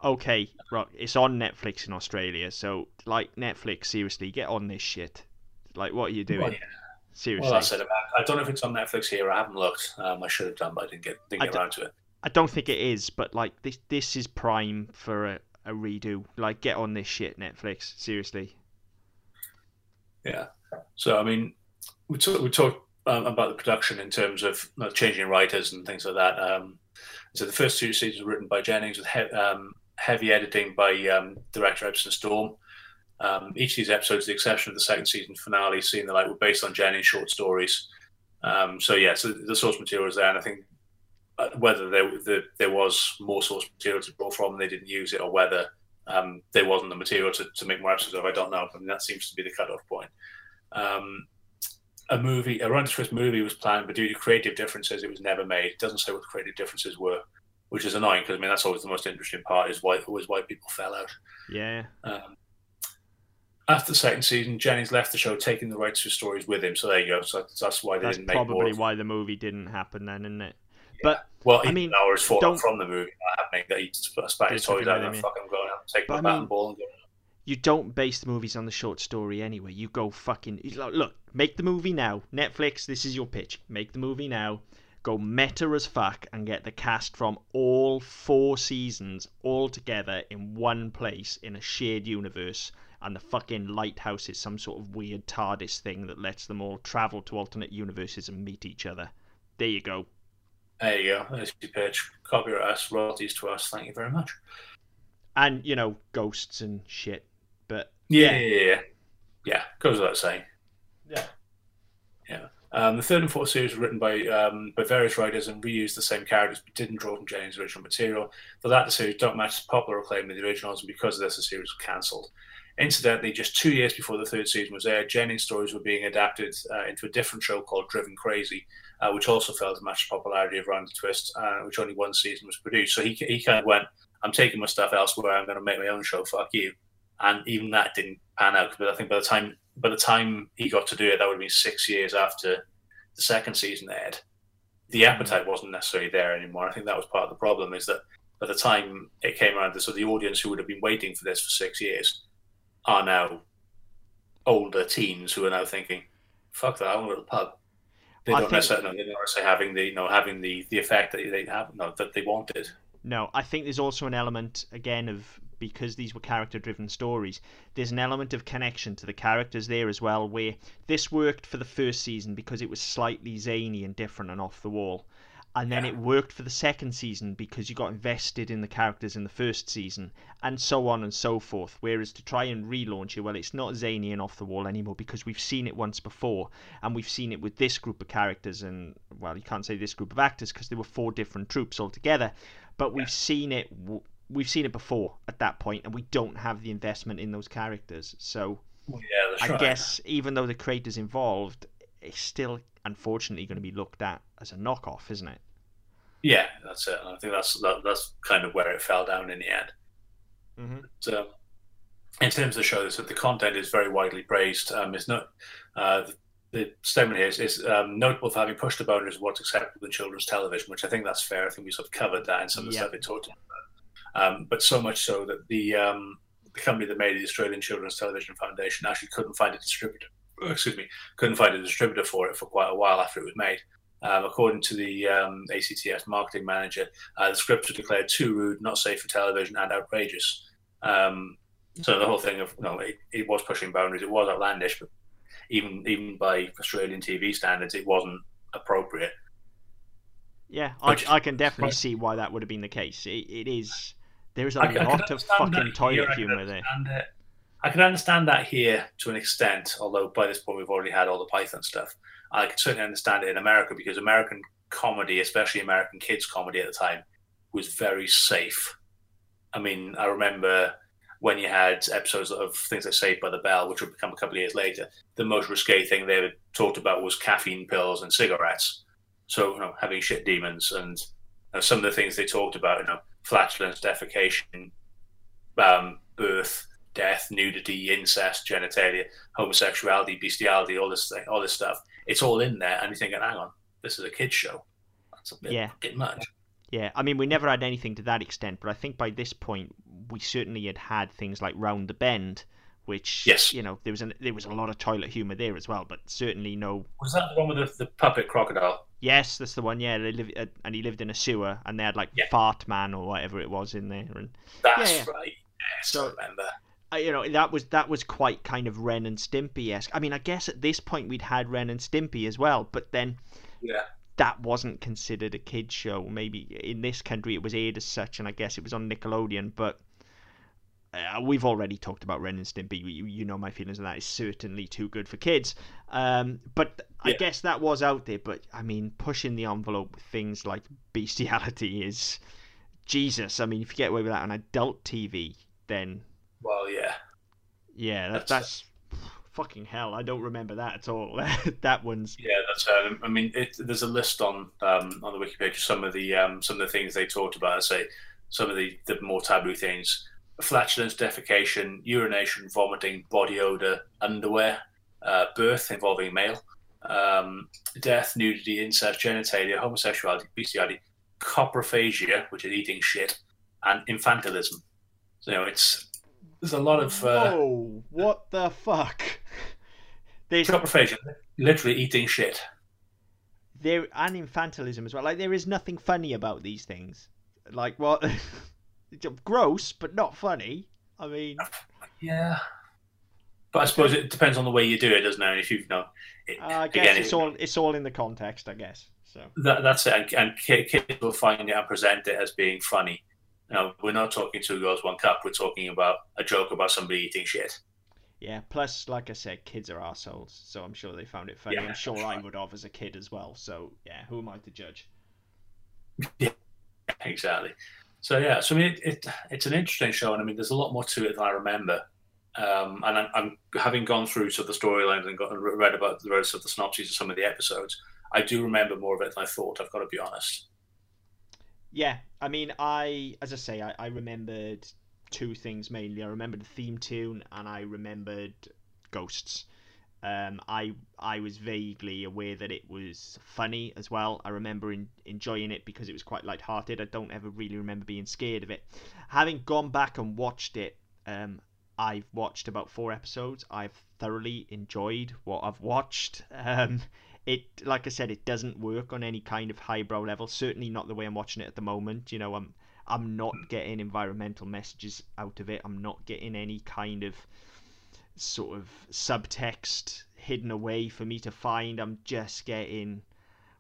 Okay, right. It's on Netflix in Australia, so like Netflix, seriously, get on this shit. Like, what are you doing? Well, yeah. Seriously. Well, I said about. I don't know if it's on Netflix here. I haven't looked. Um, I should have done, but I didn't get didn't get around to it. I don't think it is, but like this this is prime for a, a redo. Like, get on this shit, Netflix. Seriously. Yeah. So I mean, we talk we talked um, about the production in terms of you know, changing writers and things like that. Um, so the first two seasons were written by Jennings with he- um, heavy editing by um, director Esben Storm. Um, each of these episodes, the exception of the second season finale, seeing the light, were based on Jennings' short stories. Um, so yeah, so the source material is there, and I think uh, whether there the, there was more source material to draw from, and they didn't use it, or whether um, there wasn't the material to, to make more episodes of. I don't know. I mean, that seems to be the cutoff point. Um, a movie, a Run Twist movie was planned, but due to creative differences, it was never made. It doesn't say what the creative differences were, which is annoying because I mean that's always the most interesting part is why always why people fell out. Yeah. Um, after the second season, Jennings left the show, taking the rights to stories with him. So there you go. So that's, why they That's didn't make more. probably why the movie didn't happen then, isn't it? But Well, I mean, hours don't- from the movie not happening. That he sp- spat his toys out and him, yeah. fuck, I'm going out, take But my I bat mean- and ball and go. you don't base the movies on the short story anyway. You go fucking look, look, make the movie now. Netflix, this is your pitch. Make the movie now. Go meta as fuck and get the cast from all four seasons all together in one place in a shared universe. And the fucking lighthouse is some sort of weird TARDIS thing that lets them all travel to alternate universes and meet each other. There you go. There you go. There's your pitch. Copyright us, royalties to us. Thank you very much. And you know, ghosts and shit. But Yeah, yeah, yeah. Yeah, yeah goes without saying. Yeah. Yeah. Um, the third and fourth series were written by um, by various writers and reused the same characters, but didn't draw from Jennings' original material. The latter series don't match the popular acclaim of the originals, and because of this, the series was cancelled. Incidentally, just two years before the third season was aired, Jennings' stories were being adapted uh, into a different show called Driven Crazy, uh, which also failed to match the popularity of Round the Twist, uh, which only one season was produced. So he, he kind of went, I'm taking my stuff elsewhere, I'm going to make my own show, fuck you. And even that didn't pan out. But I think by the time by the time he got to do it, that would have been six years after the second season aired. The appetite wasn't necessarily there anymore. I think that was part of the problem is that by the time it came around, so the audience who would have been waiting for this for six years are now older teens who are now thinking, "Fuck that! I want to go to the pub." They I don't think- necessarily, no, they don't necessarily having the you know having the the effect that they have no that they wanted. No, I think there's also an element again of because these were character driven stories, there's an element of connection to the characters there as well where this worked for the first season because it was slightly zany and different and off the wall. And then Yeah. it worked for the second season because you got invested in the characters in the first season, and so on and so forth. Whereas to try and relaunch it, well, it's not zany and off the wall anymore because we've seen it once before, and we've seen it with this group of characters, and well, you can't say this group of actors because there were four different troupes altogether but we've seen it w- we've seen it before at that point and we don't have the investment in those characters so yeah, i right. guess even though the creators involved it's still unfortunately going to be looked at as a knockoff isn't it Yeah, that's it. And I think that's that, that's kind of where it fell down in the end. mm-hmm. So, in terms of the show, so the content is very widely praised. Um, it's not uh, the, the statement here is, is um, notable for having pushed the boundaries of what's acceptable in children's television, which I think that's fair. I think we sort of covered that in some of the Yeah. stuff we talked about. Um, but so much so that the um, the company that made the Australian Children's Television Foundation actually couldn't find a distributor. Excuse me, couldn't find a distributor for it for quite a while after it was made. Um, according to the um, ACTF marketing manager, uh, the scripts were declared too rude, not safe for television, and outrageous. Um, so the whole thing of no, it, it was pushing boundaries. It was outlandish, but even even by Australian TV standards, it wasn't appropriate. yeah I, Which- I can definitely right. see why that would have been the case it, it is there's a I can- I lot of fucking toilet humor there it. I can understand that here to an extent, although by this point we've already had all the Python stuff. I can certainly understand it in America because American comedy, especially American kids comedy at the time, was very safe. I mean, I remember when you had episodes of things like Saved by the Bell, which would become a couple of years later, the most risque thing they talked about was caffeine pills and cigarettes. So, you know, having shit demons and you know, some of the things they talked about, you know, flatulence, defecation, um, birth, death, nudity, incest, genitalia, homosexuality, bestiality, all this thing, all this stuff. It's all in there, and you're thinking, hang on, this is a kids show. That's a bit, Yeah. bit much. Yeah, I mean, we never had anything to that extent, but I think by this point we certainly had had things like Round the Bend, which Yes. you know there was an, there was a lot of toilet humor there as well, but certainly no. Was that the one with the, the puppet crocodile? Yes, that's the one. Yeah, they live uh, and he lived in a sewer, and they had like Yeah. Fart Man or whatever it was in there, and That's Yeah, yeah. right. Yes, So- I remember. You know that was that was quite kind of Ren and Stimpy esque. I mean, I guess at this point we'd had Ren and Stimpy as well, but then Yeah. that wasn't considered a kids show. Maybe in this country it was aired as such, and I guess it was on Nickelodeon. But uh, we've already talked about Ren and Stimpy. You, you know my feelings on that. It's certainly too good for kids. Um, but I guess that was out there. But I mean, pushing the envelope with things like bestiality is Jesus. I mean, if you get away with that on adult TV, then Well, yeah. yeah, that, That's- that's fucking hell. I don't remember that at all. that one's Yeah, that's. Uh, I mean, it, there's a list on um, on the wiki page of some of the um, some of the things they talked about. I say some of the, the more taboo things: flatulence, defecation, urination, vomiting, body odor, underwear, uh, birth involving male, um, death, nudity, incest, genitalia, homosexuality, bestiality, coprophagia, which is eating shit, and infantilism. So, you know, it's there's a lot of uh, whoa. What the fuck? There's coprophagia, literally eating shit. there and infantilism as well. Like there is nothing funny about these things. Like what? Gross, but not funny. I mean, Yeah. But I suppose it depends on the way you do it, doesn't it? If you've not, it, I guess again, it's all it's all in the context. I guess so. that, that's it. And, and kids will find it and present it as being funny. Now, we're not talking two girls, one cup. We're talking about a joke about somebody eating shit. Yeah. Plus, like I said, kids are assholes, so I'm sure they found it funny. Yeah, I'm sure that's I would have as a kid as well. So yeah, who am I to judge? yeah, Exactly. So yeah, so I mean, it, it it's an interesting show, and I mean, there's a lot more to it than I remember. Um, and I'm, I'm having gone through sort of the storylines and got read about the rest of the synopses of some of the episodes. I do remember more of it than I thought. I've got to be honest. Yeah, I mean, I as I say, I, I remembered two things mainly. I remembered the theme tune, and I remembered ghosts. Um, I I was vaguely aware that it was funny as well. I remember in, enjoying it because it was quite light-hearted. I don't ever really remember being scared of it. Having gone back and watched it, um, I've watched about four episodes. I've thoroughly enjoyed what I've watched. Um, it, like I said, it doesn't work on any kind of highbrow level. Certainly not the way I'm watching it at the moment. You know, I'm I'm not getting environmental messages out of it. I'm not getting any kind of sort of subtext hidden away for me to find. I'm just getting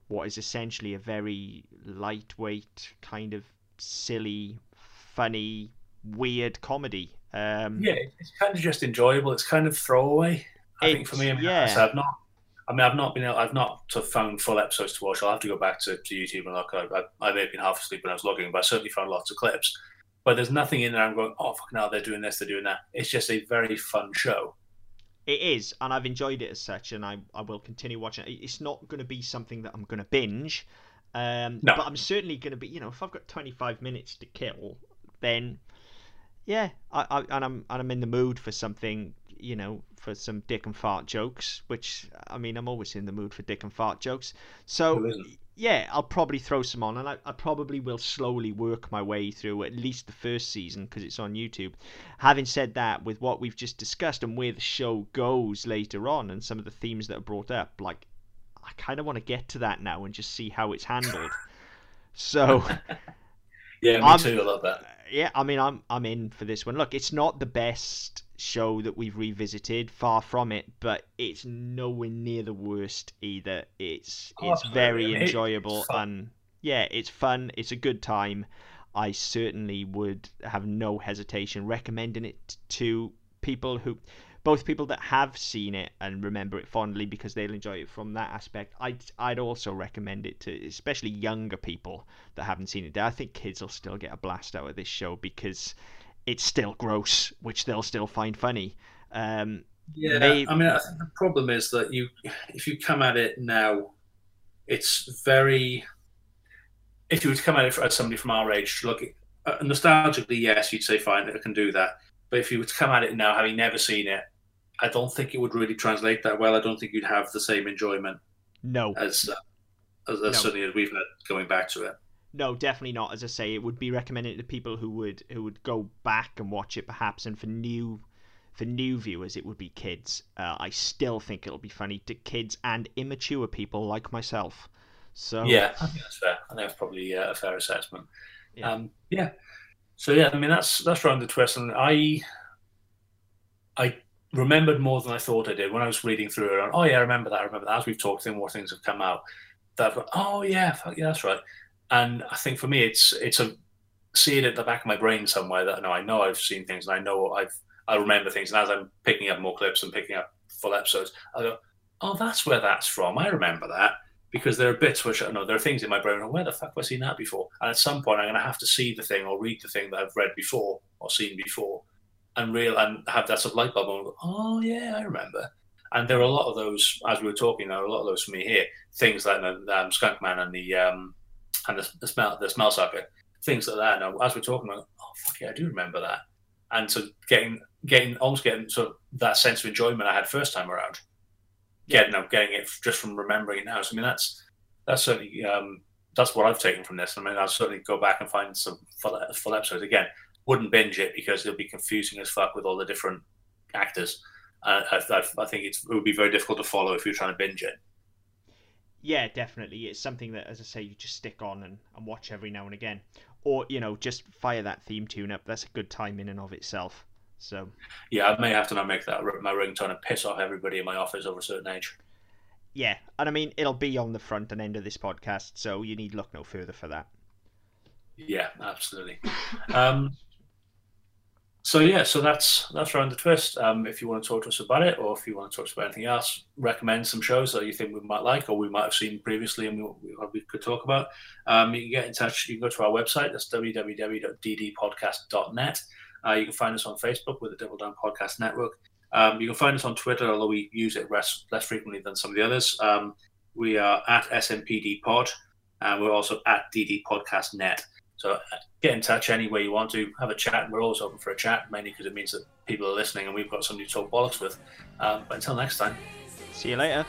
what is essentially a very lightweight, kind of silly, funny, weird comedy. Um, Yeah, it's kind of just enjoyable. It's kind of throwaway. I think for me, I mean, yeah. I've not. I mean, I've not been. able- I've not found full episodes to watch. I'll have to go back to, to YouTube and look. I, I, I may have been half asleep when I was logging, but I certainly found lots of clips. But there's nothing in there. I'm going, oh fucking hell, they're doing this, they're doing that. It's just a very fun show. It is, and I've enjoyed it as such, and I, I will continue watching it. It's not going to be something that I'm going to binge, um, No. but I'm certainly going to be, you know, if I've got 25 minutes to kill, then yeah, I, I and I'm and I'm in the mood for something, you know, for some dick and fart jokes. Which I mean, I'm always in the mood for dick and fart jokes. So yeah, I'll probably throw some on, and I, I probably will slowly work my way through at least the first season because it's on YouTube. Having said that, with what we've just discussed and where the show goes later on, and some of the themes that are brought up, like I kind of want to get to that now and just see how it's handled. So Yeah, me I'm- too. I love that. yeah, I mean, I'm I'm in for this one. Look, it's not the best show that we've revisited, far from it, but it's nowhere near the worst either. It's Oh, it's very. It's enjoyable fun. and yeah, it's fun. It's a good time. I certainly would have no hesitation recommending it to people who both people that have seen it and remember it fondly because they'll enjoy it from that aspect. I'd I'd also recommend it to especially younger people that haven't seen it. I think kids will still get a blast out of this show because it's still gross, which they'll still find funny. Um, Yeah, Maybe- I mean, I think the problem is that you, if you come at it now, it's very. If you were to come at it as somebody from our age, look, uh, nostalgically, yes, you'd say fine, I can do that. But if you were to come at it now, having never seen it, I don't think it would really translate that well. I don't think you'd have the same enjoyment no, as uh, as, as No. certainly as we've had going back to it. No, definitely not. As I say, it would be recommended to people who would who would go back and watch it, perhaps, and for new for new viewers, it would be kids. Uh, I still think it'll be funny to kids and immature people like myself. So Yeah, I think that's fair. I think that's probably uh, a fair assessment. Yeah. Um, yeah. So yeah, I mean that's that's round the twist, and I I remembered more than I thought I did when I was reading through it. And, oh yeah, I remember that. I remember that. As we've talked, and more things have come out. That oh yeah, fuck yeah, that's right. And I think for me, it's it's a see it at the back of my brain somewhere that no, I know I've seen things and I know I've I remember things. And as I'm picking up more clips and picking up full episodes, I go, oh, that's where that's from. I remember that because there are bits which I know there are things in my brain. Where the fuck have I seen that before? And at some point, I'm going to have to see the thing or read the thing that I've read before or seen before, and real and have that sort of light bulb and go, oh yeah, I remember. And there are a lot of those, as we were talking, there are a lot of those for me here. Things like the um, Skunk Man and the um, and the, the smell the smell sucker, things like that. Now, as we're talking, about, oh fuck yeah, I do remember that. And so getting getting almost getting sort of that sense of enjoyment I had first time around. Getting yeah, getting it just from remembering it now. So I mean, that's that's certainly um, that's what I've taken from this. I mean, I'll certainly go back and find some full, full episodes again. Wouldn't binge it because it'll be confusing as fuck with all the different actors. Uh, I, I, I, think it would be very difficult to follow if you're trying to binge it. Yeah, definitely. It's something that, as I say, you just stick on and, and watch every now and again. Or, you know, just fire that theme tune up. That's a good time in and of itself. So yeah, I may have to now make that my ringtone and piss off everybody in my office over a certain age. Yeah, and I mean it'll be on the front and end of this podcast, so you need look no further for that. Yeah, absolutely. um, so yeah, so that's that's around the twist. Um, if you want to talk to us about it, or if you want to talk to us about anything else, recommend some shows that you think we might like, or we might have seen previously and we, we could talk about. Um, you can get in touch. You can go to our website. That's www.ddpodcast.net. Uh, you can find us on Facebook with the Double Down Podcast Network. Um, you can find us on Twitter, although we use it less, less frequently than some of the others. Um, we are at SMPD Pod, and we're also at DD Podcast Net. So uh, get in touch any way you want to. Have a chat. We're always open for a chat, mainly because it means that people are listening and we've got somebody to talk bollocks with. Um, but until next time. See you later.